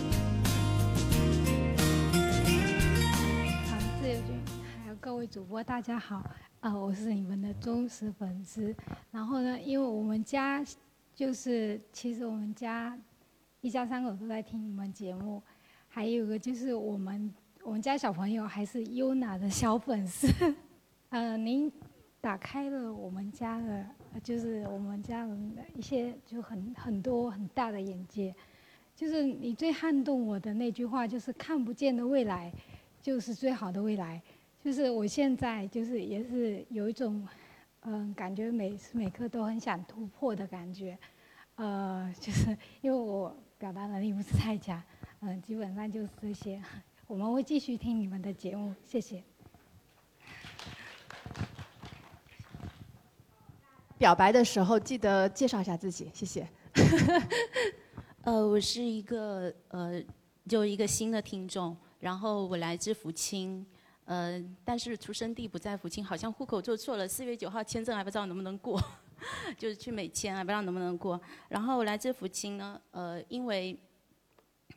位主播，大家好，啊，我是你们的忠实粉丝。然后呢，因为我们家。就是，其实我们家一家三口都在听你们节目，还有个就是我们我们家小朋友还是优娜的小粉丝。<laughs> 呃，您打开了我们家的，就是我们家人的一些就很很多很大的眼界。就是你最撼动我的那句话，就是看不见的未来就是最好的未来。就是我现在就是也是有一种。嗯，感觉每时每刻都很想突破的感觉，呃，就是 <laughs> 因为我表达能力不是太强，嗯，基本上就是这些。我们会继续听你们的节目，谢谢。表白的时候记得介绍一下自己，谢谢。<laughs> 呃，我是一个呃，就一个新的听众，然后我来自福清。呃，但是出生地不在福清，好像户口做错了。四月九号签证还不知道能不能过，<laughs> 就是去美签还不知道能不能过。然后来自福清呢，呃，因为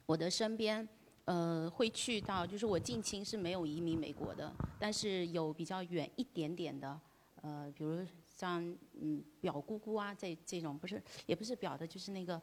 我的身边呃会去到，就是我近亲是没有移民美国的，但是有比较远一点点的，呃，比如像嗯表姑姑啊这这种，不是也不是表的，就是那个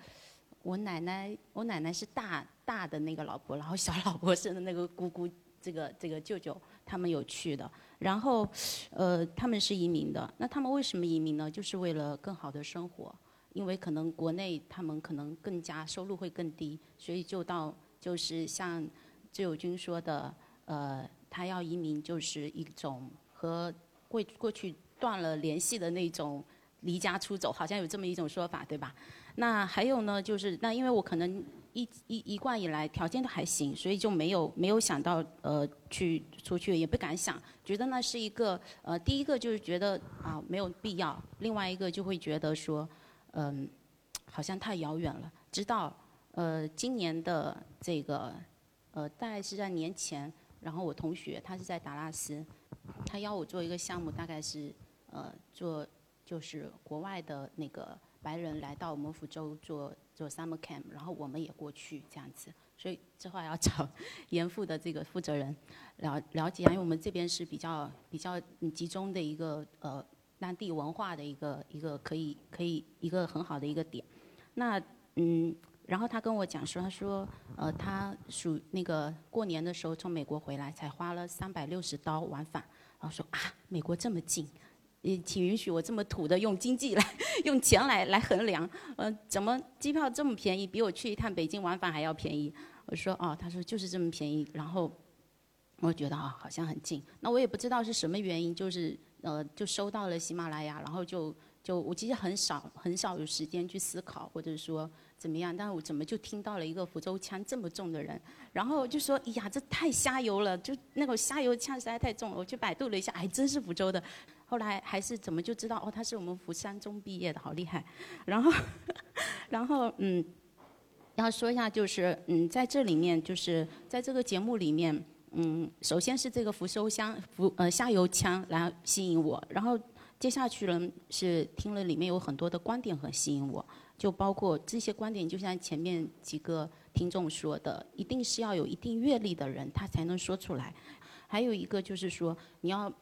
我奶奶，我奶奶是大大的那个老婆，然后小老婆生的那个姑姑。这个这个舅舅他们有去的，然后，呃，他们是移民的。那他们为什么移民呢？就是为了更好的生活，因为可能国内他们可能更加收入会更低，所以就到就是像自由军说的，呃，他要移民就是一种和过过去断了联系的那种离家出走，好像有这么一种说法，对吧？那还有呢，就是那因为我可能。一一一贯以来条件都还行，所以就没有没有想到呃去出去，也不敢想，觉得那是一个呃第一个就是觉得啊没有必要，另外一个就会觉得说嗯好像太遥远了。直到呃今年的这个呃大概是在年前，然后我同学他是在达拉斯，他邀我做一个项目，大概是呃做就是国外的那个白人来到我们福州做。做 summer camp，然后我们也过去这样子，所以这话要找 <laughs> 严复的这个负责人了了解，因为我们这边是比较比较集中的一个呃当地文化的一个一个可以可以一个很好的一个点。那嗯，然后他跟我讲说，他说呃他属那个过年的时候从美国回来，才花了三百六十刀往返，然后说啊美国这么近。也请允许我这么土的用经济来用钱来来衡量，呃，怎么机票这么便宜，比我去一趟北京往返还要便宜？我说哦，他说就是这么便宜，然后我觉得啊好像很近，那我也不知道是什么原因，就是呃就收到了喜马拉雅，然后就就我其实很少很少有时间去思考，或者说怎么样，但是我怎么就听到了一个福州腔这么重的人，然后就说，哎呀，这太虾油了，就那个虾油腔实在太重。我去百度了一下，还真是福州的。后来还是怎么就知道哦，他是我们福山中毕业的，好厉害。<laughs> 然后，<laughs> 然后嗯，要说一下就是嗯，在这里面就是在这个节目里面，嗯，首先是这个福收香福呃虾油腔来吸引我，然后。接下去呢是听了里面有很多的观点很吸引我，就包括这些观点，就像前面几个听众说的，一定是要有一定阅历的人他才能说出来。还有一个就是说，你要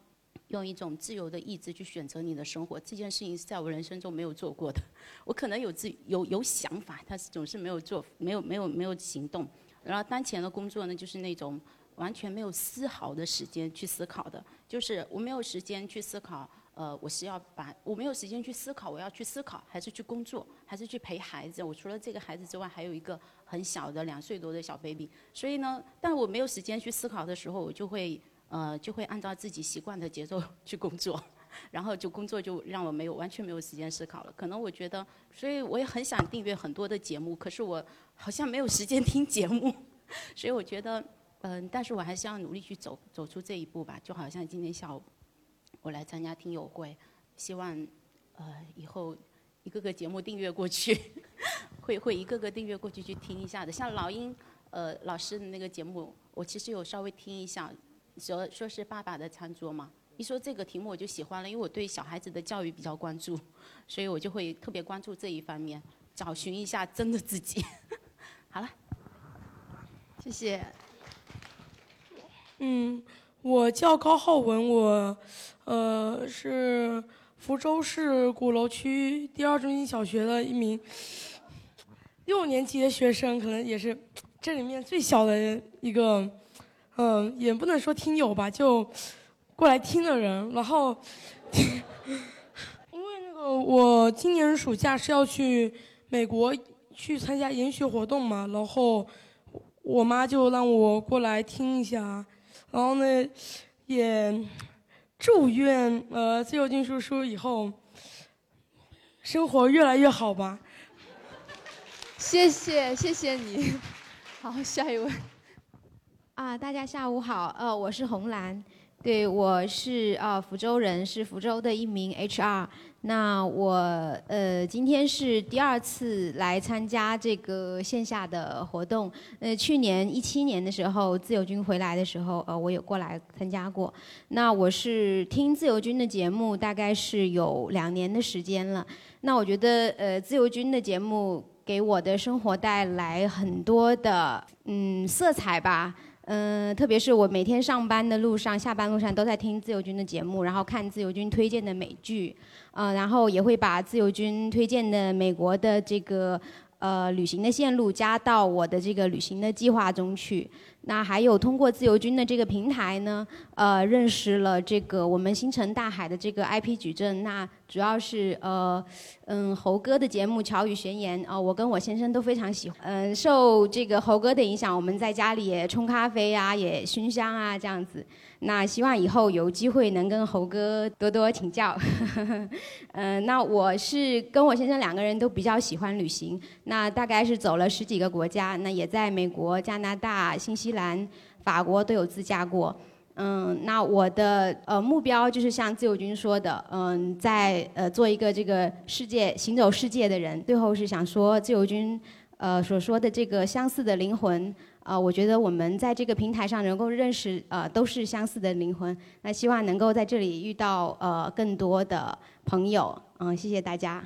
用一种自由的意志去选择你的生活，这件事情是在我人生中没有做过的。我可能有自有有想法，但是总是没有做，没有没有没有行动。然后当前的工作呢，就是那种完全没有丝毫的时间去思考的，就是我没有时间去思考。呃，我是要把我没有时间去思考，我要去思考，还是去工作，还是去陪孩子？我除了这个孩子之外，还有一个很小的两岁多的小 baby。所以呢，但我没有时间去思考的时候，我就会呃就会按照自己习惯的节奏 <laughs> 去工作，然后就工作就让我没有完全没有时间思考了。可能我觉得，所以我也很想订阅很多的节目，可是我好像没有时间听节目，<laughs> 所以我觉得嗯，但是我还是要努力去走走出这一步吧。就好像今天下午。我来参加听友会，希望呃以后一个个节目订阅过去，<laughs> 会会一个个订阅过去去听一下的。像老鹰呃老师的那个节目，我其实有稍微听一下，说说是爸爸的餐桌嘛。一说这个题目我就喜欢了，因为我对小孩子的教育比较关注，所以我就会特别关注这一方面，找寻一下真的自己。<laughs> 好了，谢谢。嗯。我叫高浩文，我，呃，是福州市鼓楼区第二中心小学的一名六年级的学生，可能也是这里面最小的一个，嗯，也不能说听友吧，就过来听的人。然后，<laughs> 因为那个我今年暑假是要去美国去参加研学活动嘛，然后我妈就让我过来听一下。然后呢，也祝愿呃自由军叔叔以后生活越来越好吧。谢谢，谢谢你。<laughs> 好，下一位。啊，大家下午好，呃，我是红兰。对，我是呃福州人，是福州的一名 HR。那我呃今天是第二次来参加这个线下的活动。呃，去年一七年的时候，自由军回来的时候，呃，我有过来参加过。那我是听自由军的节目，大概是有两年的时间了。那我觉得呃自由军的节目给我的生活带来很多的嗯色彩吧。嗯，特别是我每天上班的路上、下班路上都在听自由军的节目，然后看自由军推荐的美剧，呃，然后也会把自由军推荐的美国的这个呃旅行的线路加到我的这个旅行的计划中去。那还有通过自由军的这个平台呢，呃，认识了这个我们星辰大海的这个 IP 矩阵。那主要是呃，嗯，猴哥的节目《乔语玄言》啊，我跟我先生都非常喜欢。嗯，受这个猴哥的影响，我们在家里也冲咖啡呀，也熏香啊，这样子。那希望以后有机会能跟猴哥多多请教。嗯，<laughs> 那我是跟我先生两个人都比较喜欢旅行，那大概是走了十几个国家，那也在美国、加拿大、新西兰、法国都有自驾过。嗯，那我的呃目标就是像自由军说的，嗯，在呃做一个这个世界行走世界的人。最后是想说自由军呃所说的这个相似的灵魂，啊，我觉得我们在这个平台上能够认识呃都是相似的灵魂。那希望能够在这里遇到呃更多的朋友。嗯，谢谢大家。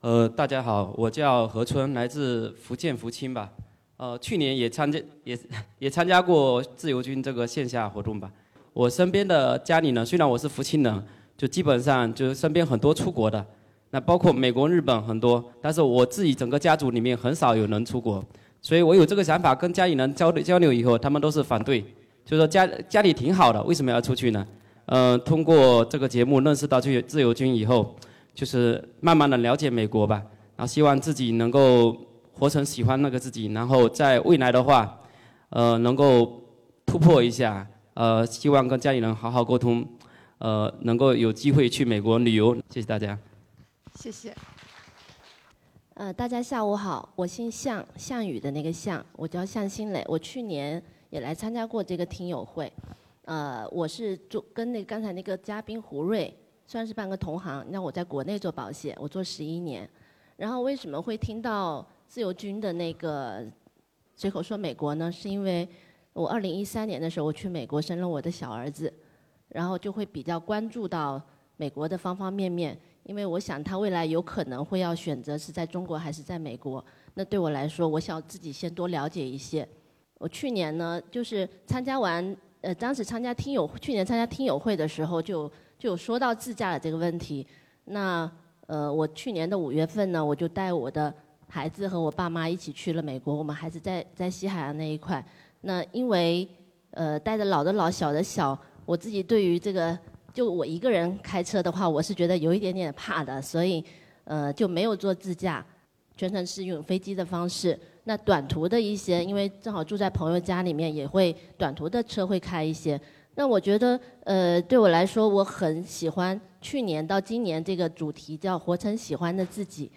呃，大家好，我叫何春，来自福建福清吧。呃，去年也参加，也也参加过自由军这个线下活动吧。我身边的家里呢，虽然我是福清人，就基本上就身边很多出国的，那包括美国、日本很多，但是我自己整个家族里面很少有人出国，所以我有这个想法跟家里人交流交流以后，他们都是反对，就说家家里挺好的，为什么要出去呢？嗯，通过这个节目认识到自由自由军以后，就是慢慢的了解美国吧，然后希望自己能够。活成喜欢那个自己，然后在未来的话，呃，能够突破一下，呃，希望跟家里人好好沟通，呃，能够有机会去美国旅游。谢谢大家。谢谢。呃，大家下午好，我姓向，项羽的那个项，我叫向新磊。我去年也来参加过这个听友会，呃，我是做跟那刚才那个嘉宾胡瑞算是半个同行。那我在国内做保险，我做十一年。然后为什么会听到自由军的那个随口说美国呢？是因为我二零一三年的时候我去美国生了我的小儿子，然后就会比较关注到美国的方方面面。因为我想他未来有可能会要选择是在中国还是在美国，那对我来说，我想自己先多了解一些。我去年呢，就是参加完，呃，当时参加听友，去年参加听友会的时候，就就有说到自驾的这个问题。那呃，我去年的五月份呢，我就带我的孩子和我爸妈一起去了美国，我们还是在在西海岸那一块。那因为呃，带着老的老，小的小，我自己对于这个。就我一个人开车的话，我是觉得有一点点怕的，所以，呃，就没有坐自驾，全程是用飞机的方式。那短途的一些，因为正好住在朋友家里面，也会短途的车会开一些。那我觉得，呃，对我来说，我很喜欢去年到今年这个主题叫“活成喜欢的自己”，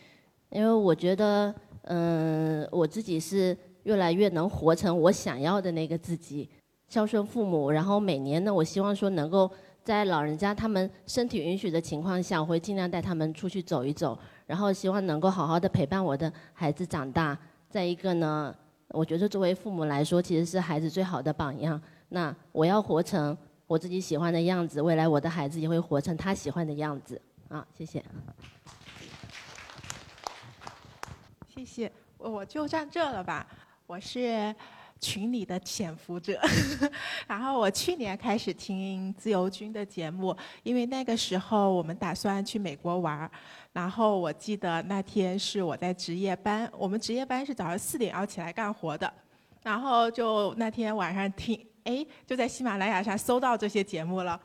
因为我觉得，嗯，我自己是越来越能活成我想要的那个自己，孝顺父母，然后每年呢，我希望说能够。在老人家他们身体允许的情况下，我会尽量带他们出去走一走，然后希望能够好好的陪伴我的孩子长大。再一个呢，我觉得作为父母来说，其实是孩子最好的榜样。那我要活成我自己喜欢的样子，未来我的孩子也会活成他喜欢的样子。啊，谢谢。谢谢，我就站这了吧。我是。群里的潜伏者，<laughs> 然后我去年开始听自由军的节目，因为那个时候我们打算去美国玩儿然后我记得那天是我在值夜班，我们值夜班是早上四点要起来干活的，然后就那天晚上听，哎，就在喜马拉雅上搜到这些节目了，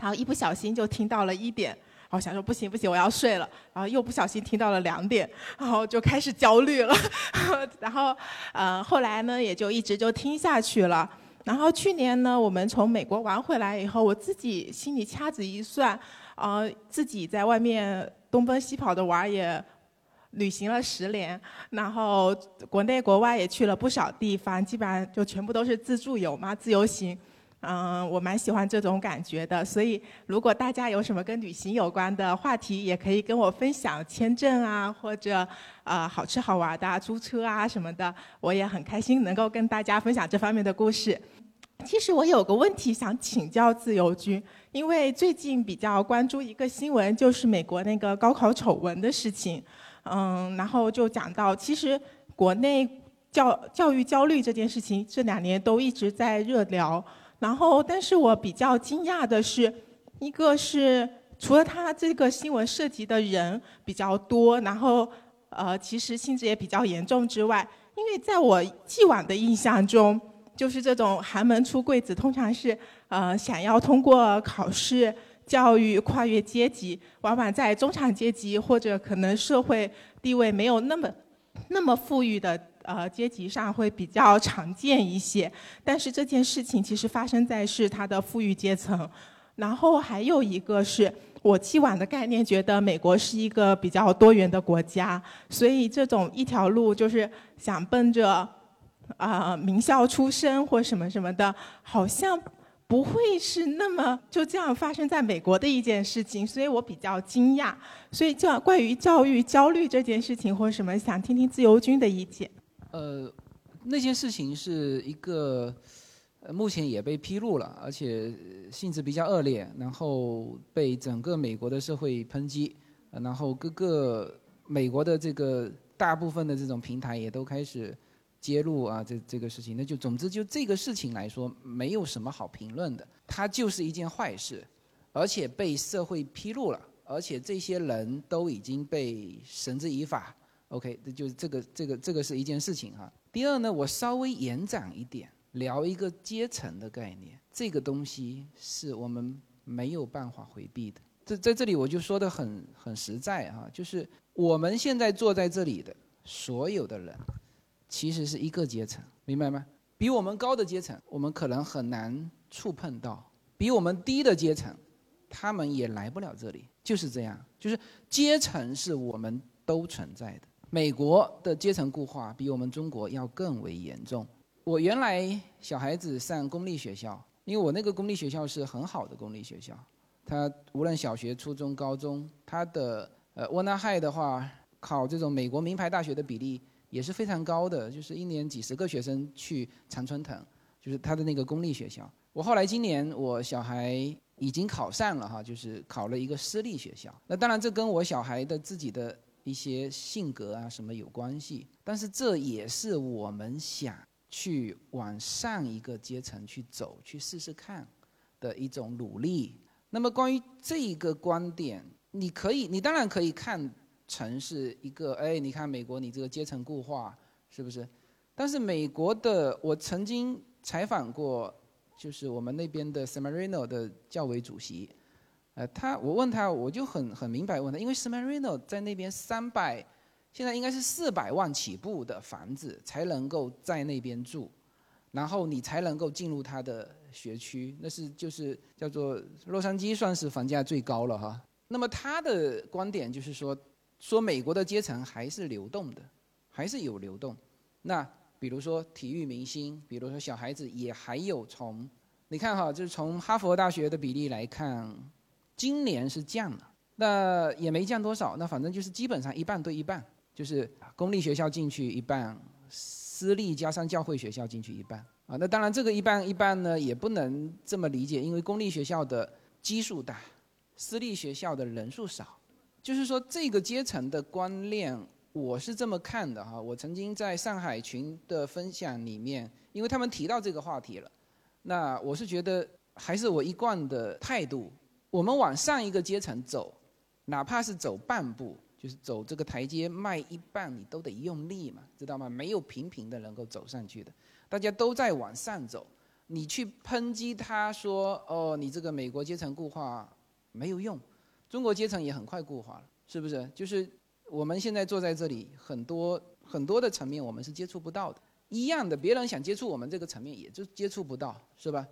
然后一不小心就听到了一点。然后想说不行不行，我要睡了。然后又不小心听到了两点，然后就开始焦虑了。<laughs> 然后，呃，后来呢，也就一直就听下去了。然后去年呢，我们从美国玩回来以后，我自己心里掐指一算，呃，自己在外面东奔西跑的玩也旅行了十年，然后国内国外也去了不少地方，基本上就全部都是自助游嘛，自由行。嗯，我蛮喜欢这种感觉的，所以如果大家有什么跟旅行有关的话题，也可以跟我分享签证啊，或者啊好吃好玩的租车啊什么的，我也很开心能够跟大家分享这方面的故事。其实我有个问题想请教自由军，因为最近比较关注一个新闻，就是美国那个高考丑闻的事情，嗯，然后就讲到其实国内教教育焦虑这件事情，这两年都一直在热聊。然后，但是我比较惊讶的是，一个是除了他这个新闻涉及的人比较多，然后呃，其实性质也比较严重之外，因为在我既往的印象中，就是这种寒门出贵子，通常是呃想要通过考试、教育跨越阶级，往往在中产阶级或者可能社会地位没有那么那么富裕的。呃，阶级上会比较常见一些，但是这件事情其实发生在是他的富裕阶层。然后还有一个是我既往的概念，觉得美国是一个比较多元的国家，所以这种一条路就是想奔着啊名校出身或什么什么的，好像不会是那么就这样发生在美国的一件事情，所以我比较惊讶。所以教关于教育焦虑这件事情或什么，想听听自由军的意见。呃，那件事情是一个，目前也被披露了，而且性质比较恶劣，然后被整个美国的社会抨击，然后各个美国的这个大部分的这种平台也都开始揭露啊，这这个事情，那就总之就这个事情来说，没有什么好评论的，它就是一件坏事，而且被社会披露了，而且这些人都已经被绳之以法。OK，这就是这个这个这个是一件事情哈。第二呢，我稍微延展一点，聊一个阶层的概念。这个东西是我们没有办法回避的。这在这里我就说的很很实在哈，就是我们现在坐在这里的所有的人，其实是一个阶层，明白吗？比我们高的阶层，我们可能很难触碰到；比我们低的阶层，他们也来不了这里，就是这样。就是阶层是我们都存在的。美国的阶层固化比我们中国要更为严重。我原来小孩子上公立学校，因为我那个公立学校是很好的公立学校，它无论小学、初中、高中，它的呃沃纳海的话，考这种美国名牌大学的比例也是非常高的，就是一年几十个学生去常春藤，就是他的那个公立学校。我后来今年我小孩已经考上了哈，就是考了一个私立学校。那当然这跟我小孩的自己的一些性格啊什么有关系，但是这也是我们想去往上一个阶层去走，去试试看的一种努力。那么关于这一个观点，你可以，你当然可以看成是一个，哎，你看美国你这个阶层固化是不是？但是美国的，我曾经采访过。就是我们那边的 s a m a r i n o 的教委主席，呃，他我问他，我就很很明白问他，因为 Smarino 在那边三百，现在应该是四百万起步的房子才能够在那边住，然后你才能够进入他的学区，那是就是叫做洛杉矶算是房价最高了哈。那么他的观点就是说，说美国的阶层还是流动的，还是有流动，那。比如说体育明星，比如说小孩子，也还有从，你看哈，就是从哈佛大学的比例来看，今年是降了，那也没降多少，那反正就是基本上一半对一半，就是公立学校进去一半，私立加上教会学校进去一半啊。那当然这个一半一半呢，也不能这么理解，因为公立学校的基数大，私立学校的人数少，就是说这个阶层的观念。我是这么看的哈，我曾经在上海群的分享里面，因为他们提到这个话题了，那我是觉得还是我一贯的态度，我们往上一个阶层走，哪怕是走半步，就是走这个台阶迈一半，你都得用力嘛，知道吗？没有平平的能够走上去的，大家都在往上走，你去抨击他说哦，你这个美国阶层固化没有用，中国阶层也很快固化了，是不是？就是。我们现在坐在这里，很多很多的层面我们是接触不到的。一样的，别人想接触我们这个层面，也就接触不到，是吧？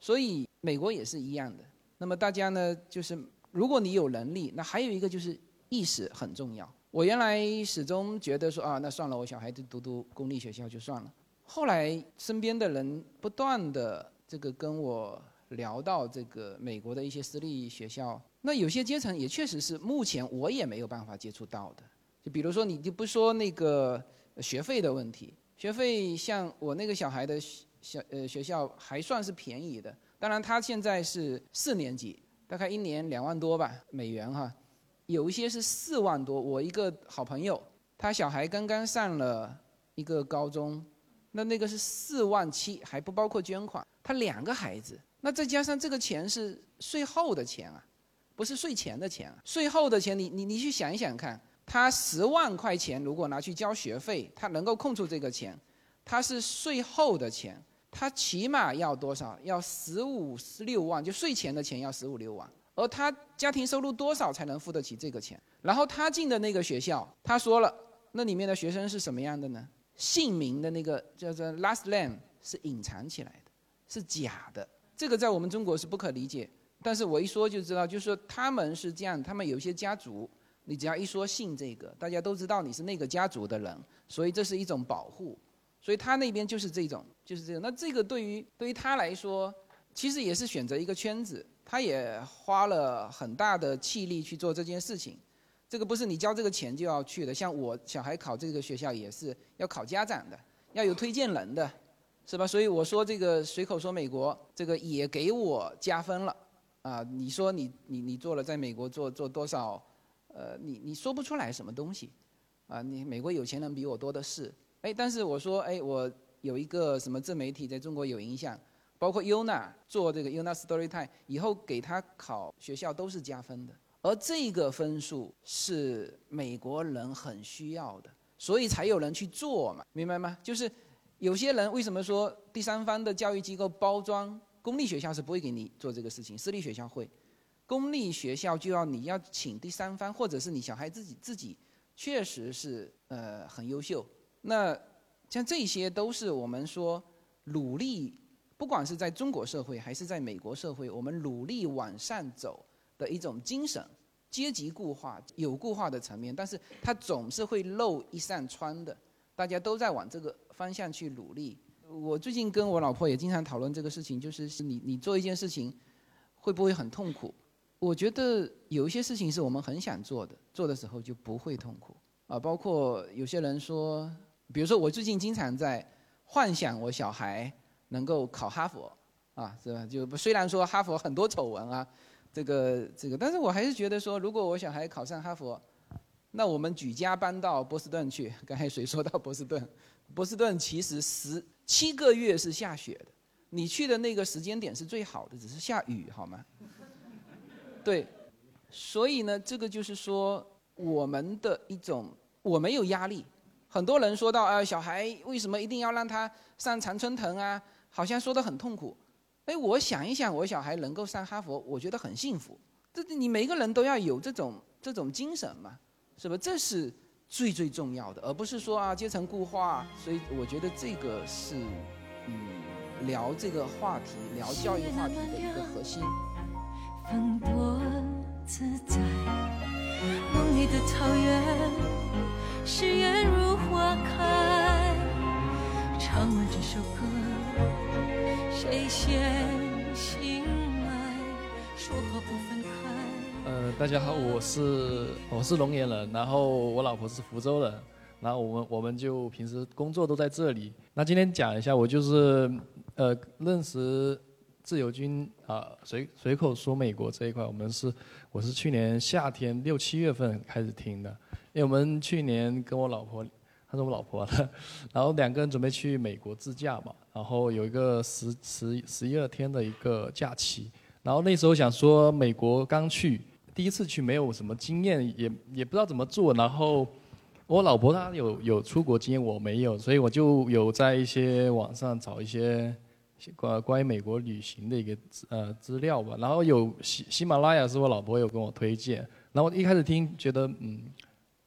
所以美国也是一样的。那么大家呢，就是如果你有能力，那还有一个就是意识很重要。我原来始终觉得说啊，那算了，我小孩子读读公立学校就算了。后来身边的人不断的这个跟我聊到这个美国的一些私立学校。那有些阶层也确实是目前我也没有办法接触到的，就比如说你就不说那个学费的问题，学费像我那个小孩的小呃学校还算是便宜的，当然他现在是四年级，大概一年两万多吧美元哈，有一些是四万多。我一个好朋友，他小孩刚刚上了一个高中，那那个是四万七，还不包括捐款，他两个孩子，那再加上这个钱是税后的钱啊。不是税前的钱啊，税后的钱，你你你去想一想看，他十万块钱如果拿去交学费，他能够空出这个钱，他是税后的钱，他起码要多少？要十五十六万，就税前的钱要十五六万，而他家庭收入多少才能付得起这个钱？然后他进的那个学校，他说了，那里面的学生是什么样的呢？姓名的那个叫做 last name 是隐藏起来的，是假的，这个在我们中国是不可理解。但是我一说就知道，就是说他们是这样，他们有些家族，你只要一说姓这个，大家都知道你是那个家族的人，所以这是一种保护，所以他那边就是这种，就是这种。那这个对于对于他来说，其实也是选择一个圈子，他也花了很大的气力去做这件事情，这个不是你交这个钱就要去的。像我小孩考这个学校也是要考家长的，要有推荐人的，是吧？所以我说这个随口说美国，这个也给我加分了。啊，你说你你你做了在美国做做多少，呃，你你说不出来什么东西，啊，你美国有钱人比我多的是，哎，但是我说，哎，我有一个什么自媒体在中国有影响，包括 Yuna 做这个 Yuna Storytime，以后给他考学校都是加分的，而这个分数是美国人很需要的，所以才有人去做嘛，明白吗？就是有些人为什么说第三方的教育机构包装？公立学校是不会给你做这个事情，私立学校会。公立学校就要你要请第三方，或者是你小孩自己自己确实是呃很优秀。那像这些都是我们说努力，不管是在中国社会还是在美国社会，我们努力往上走的一种精神，阶级固化有固化的层面，但是它总是会漏一扇窗的。大家都在往这个方向去努力。我最近跟我老婆也经常讨论这个事情，就是你你做一件事情，会不会很痛苦？我觉得有一些事情是我们很想做的，做的时候就不会痛苦啊。包括有些人说，比如说我最近经常在幻想我小孩能够考哈佛，啊，是吧？就虽然说哈佛很多丑闻啊，这个这个，但是我还是觉得说，如果我小孩考上哈佛，那我们举家搬到波士顿去。刚才谁说到波士顿？波士顿其实十七个月是下雪的，你去的那个时间点是最好的，只是下雨，好吗？<laughs> 对，所以呢，这个就是说我们的一种，我没有压力。很多人说到啊，小孩为什么一定要让他上常春藤啊？好像说的很痛苦。哎，我想一想，我小孩能够上哈佛，我觉得很幸福。这你每个人都要有这种这种精神嘛，是吧？这是最最重要的，而不是说啊阶层固化。所以我觉得这个是嗯聊这个话题，聊教育话题的一个核心。风多自在，梦里的草原，誓言如花开。唱完这首歌，谁先醒来？说好不分开。呃，大家好，我是我是龙岩人，然后我老婆是福州人，然后我们我们就平时工作都在这里。那今天讲一下，我就是呃认识。自由军啊，随随口说美国这一块，我们是我是去年夏天六七月份开始听的，因为我们去年跟我老婆，她是我老婆了，然后两个人准备去美国自驾嘛，然后有一个十十十一二天的一个假期，然后那时候想说美国刚去，第一次去没有什么经验，也也不知道怎么做，然后我老婆她有有出国经验，我没有，所以我就有在一些网上找一些。关关于美国旅行的一个呃资料吧，然后有喜喜马拉雅是我老婆有跟我推荐，然后一开始听觉得嗯，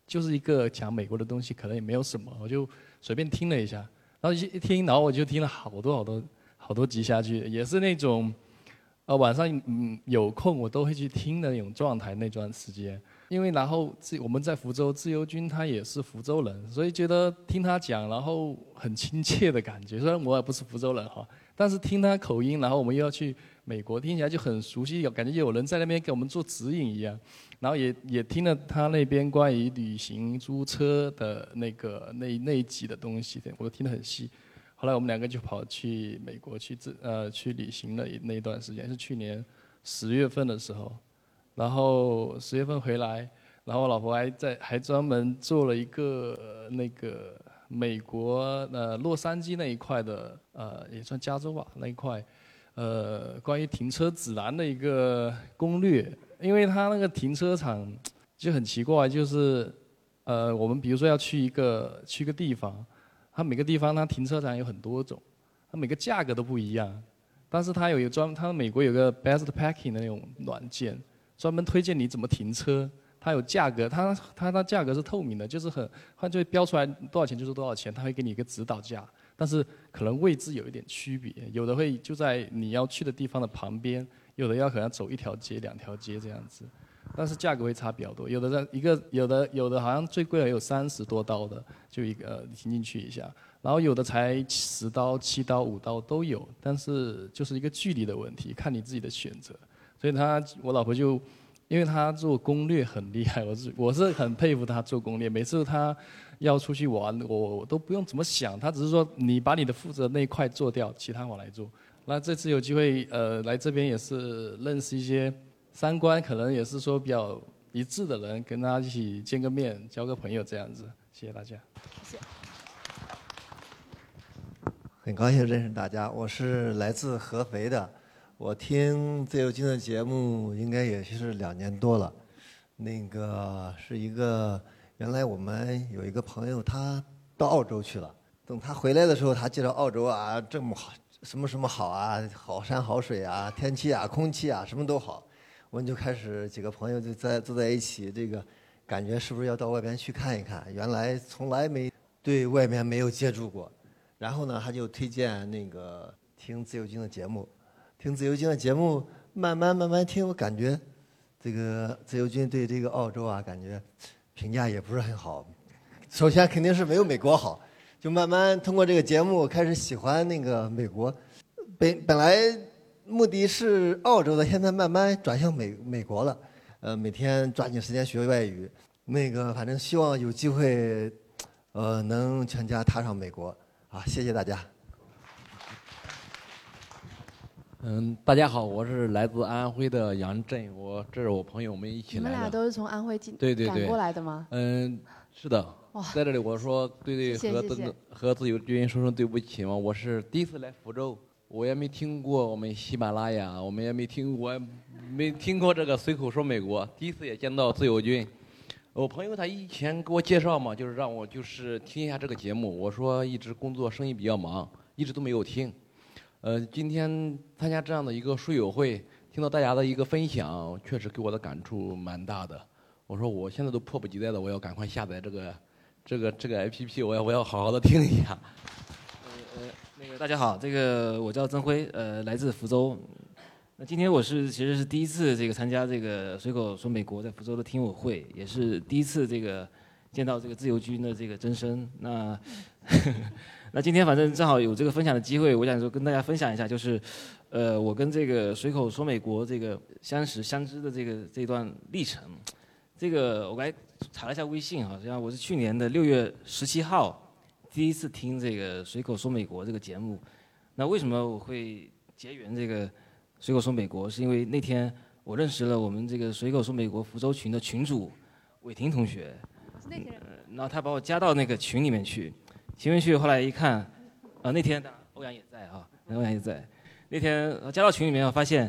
就是一个讲美国的东西，可能也没有什么，我就随便听了一下，然后一一听，然后我就听了好多好多好多集下去，也是那种，呃晚上嗯有空我都会去听的那种状态那段时间，因为然后自我们在福州自由军他也是福州人，所以觉得听他讲然后很亲切的感觉，虽然我也不是福州人哈。但是听他口音，然后我们又要去美国，听起来就很熟悉，有感觉有人在那边给我们做指引一样。然后也也听了他那边关于旅行租车的那个那那一集的东西，我都听得很细。后来我们两个就跑去美国去自呃去旅行了那一段时间，是去年十月份的时候。然后十月份回来，然后我老婆还在还专门做了一个那个。美国呃洛杉矶那一块的呃也算加州吧那一块，呃关于停车指南的一个攻略，因为它那个停车场 <tsk> 就很奇怪，就是呃我们比如说要去一个去一个地方，它每个地方它停车场有很多种，它每个价格都不一样，但是它有一个专，它美国有个 Best Parking 的那种软件，专门推荐你怎么停车。它有价格，它它它价格是透明的，就是很，它就标出来多少钱就是多少钱，它会给你一个指导价，但是可能位置有一点区别，有的会就在你要去的地方的旁边，有的要可能走一条街两条街这样子，但是价格会差比较多，有的在一个有的有的好像最贵的有三十多刀的，就一个听进去一下，然后有的才十刀七刀五刀都有，但是就是一个距离的问题，看你自己的选择，所以他我老婆就。因为他做攻略很厉害，我是我是很佩服他做攻略。每次他要出去玩，我我都不用怎么想，他只是说你把你的负责那一块做掉，其他我来做。那这次有机会呃来这边也是认识一些三观可能也是说比较一致的人，跟他一起见个面，交个朋友这样子。谢谢大家。谢谢。很高兴认识大家，我是来自合肥的。我听自由军的节目应该也是两年多了，那个是一个原来我们有一个朋友他到澳洲去了，等他回来的时候，他介绍澳洲啊这么好，什么什么好啊，好山好水啊，天气啊，空气啊，什么都好，我们就开始几个朋友就在坐在一起，这个感觉是不是要到外边去看一看？原来从来没对外面没有接触过，然后呢，他就推荐那个听自由军的节目。听自由军的节目，慢慢慢慢听，我感觉这个自由军对这个澳洲啊，感觉评价也不是很好。首先肯定是没有美国好，就慢慢通过这个节目开始喜欢那个美国。本本来目的是澳洲的，现在慢慢转向美美国了。呃，每天抓紧时间学外语。那个反正希望有机会，呃，能全家踏上美国。啊，谢谢大家。嗯，大家好，我是来自安徽的杨震，我这是我朋友，我们一起你们来的。俩都是从安徽进对对对赶过来的吗？嗯，是的。在这里我说对对和自和自由军说声对不起嘛，我是第一次来福州，我也没听过我们喜马拉雅，我们也没听过没听过这个随口说美国，第一次也见到自由军。我朋友他以前给我介绍嘛，就是让我就是听一下这个节目。我说一直工作生意比较忙，一直都没有听。呃，今天参加这样的一个书友会，听到大家的一个分享，确实给我的感触蛮大的。我说我现在都迫不及待的，我要赶快下载这个这个这个 APP，我要我要好好的听一下。呃，那个大家好，这个我叫曾辉，呃，来自福州。那今天我是其实是第一次这个参加这个随口说美国在福州的听友会，也是第一次这个见到这个自由军的这个真身。那 <laughs> 那今天反正正好有这个分享的机会，我想说跟大家分享一下，就是呃我跟这个随口说美国这个相识相知的这个这段历程。这个我来查了一下微信，好像我是去年的六月十七号第一次听这个随口说美国这个节目。那为什么我会结缘这个？随口说美国是因为那天我认识了我们这个随口说美国福州群的群主伟霆同学，呃，然后他把我加到那个群里面去，群里面去后来一看，啊那天欧阳也在啊，欧阳也在，那天加到群里面我发现，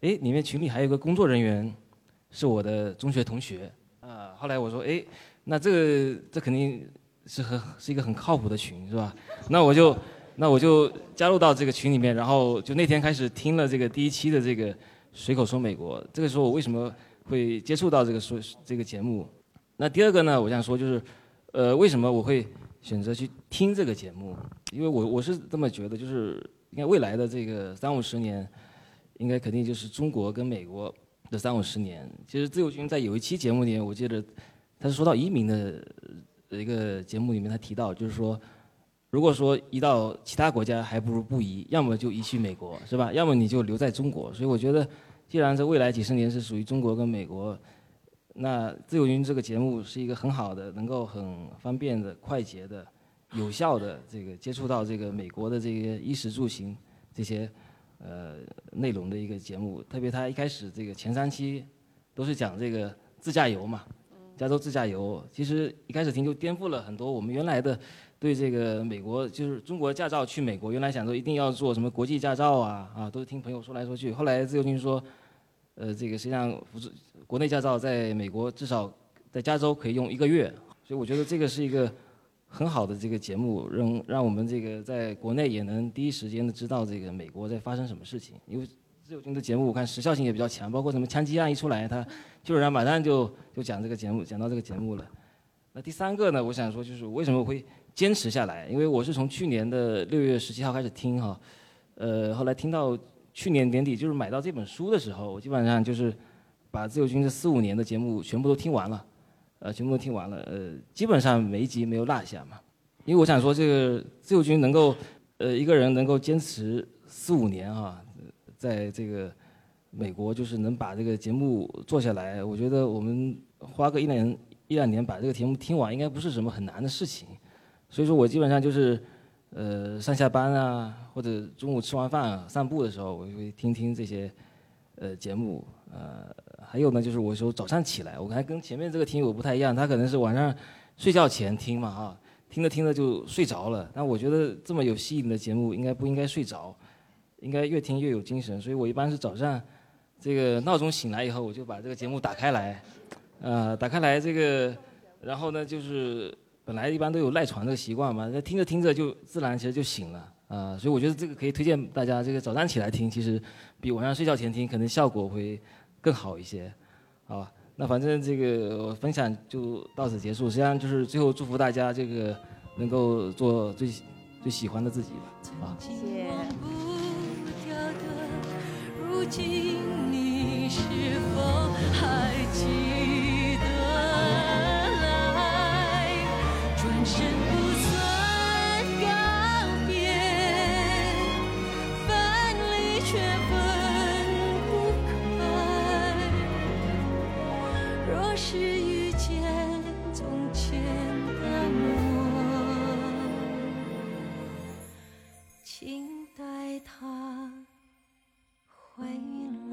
哎里面群里还有个工作人员是我的中学同学，啊后来我说哎那这个这肯定是很是一个很靠谱的群是吧？<laughs> 那我就。那我就加入到这个群里面，然后就那天开始听了这个第一期的这个随口说美国。这个时候我为什么会接触到这个说这个节目？那第二个呢，我想说就是，呃，为什么我会选择去听这个节目？因为我我是这么觉得，就是应该未来的这个三五十年，应该肯定就是中国跟美国的三五十年。其实自由军在有一期节目里面，我记得他是说到移民的一个节目里面，他提到就是说。如果说移到其他国家，还不如不移，要么就移去美国，是吧？要么你就留在中国。所以我觉得，既然这未来几十年是属于中国跟美国，那自由军这个节目是一个很好的，能够很方便的、快捷的、有效的这个接触到这个美国的这些衣食住行这些呃内容的一个节目。特别他一开始这个前三期都是讲这个自驾游嘛，加州自驾游。其实一开始听就颠覆了很多我们原来的。对这个美国就是中国驾照去美国，原来想说一定要做什么国际驾照啊啊，都是听朋友说来说去。后来自由军说，呃，这个实际上不是国内驾照在美国至少在加州可以用一个月，所以我觉得这个是一个很好的这个节目，让让我们这个在国内也能第一时间的知道这个美国在发生什么事情。因为自由军的节目我看时效性也比较强，包括什么枪击案一出来，他基本上马上就就讲这个节目，讲到这个节目了。那第三个呢，我想说就是为什么会。坚持下来，因为我是从去年的六月十七号开始听哈，呃，后来听到去年年底就是买到这本书的时候，我基本上就是把自由军这四五年的节目全部都听完了，呃，全部都听完了，呃，基本上每一集没有落下嘛。因为我想说，这个自由军能够，呃，一个人能够坚持四五年哈，在这个美国就是能把这个节目做下来，我觉得我们花个一两一两年把这个节目听完，应该不是什么很难的事情。所以说我基本上就是，呃，上下班啊，或者中午吃完饭散步的时候，我就会听听这些，呃，节目。呃，还有呢，就是我说早上起来，我还跟前面这个听友不太一样，他可能是晚上睡觉前听嘛，啊，听着听着就睡着了。那我觉得这么有吸引的节目，应该不应该睡着，应该越听越有精神。所以我一般是早上，这个闹钟醒来以后，我就把这个节目打开来，呃，打开来这个，然后呢就是。本来一般都有赖床这个习惯嘛，那听着听着就自然其实就醒了啊，所以我觉得这个可以推荐大家，这个早上起来听，其实比晚上睡觉前听可能效果会更好一些，好吧？那反正这个分享就到此结束，实际上就是最后祝福大家这个能够做最最喜欢的自己吧。啊。如今你是否还记得？转身。他回来。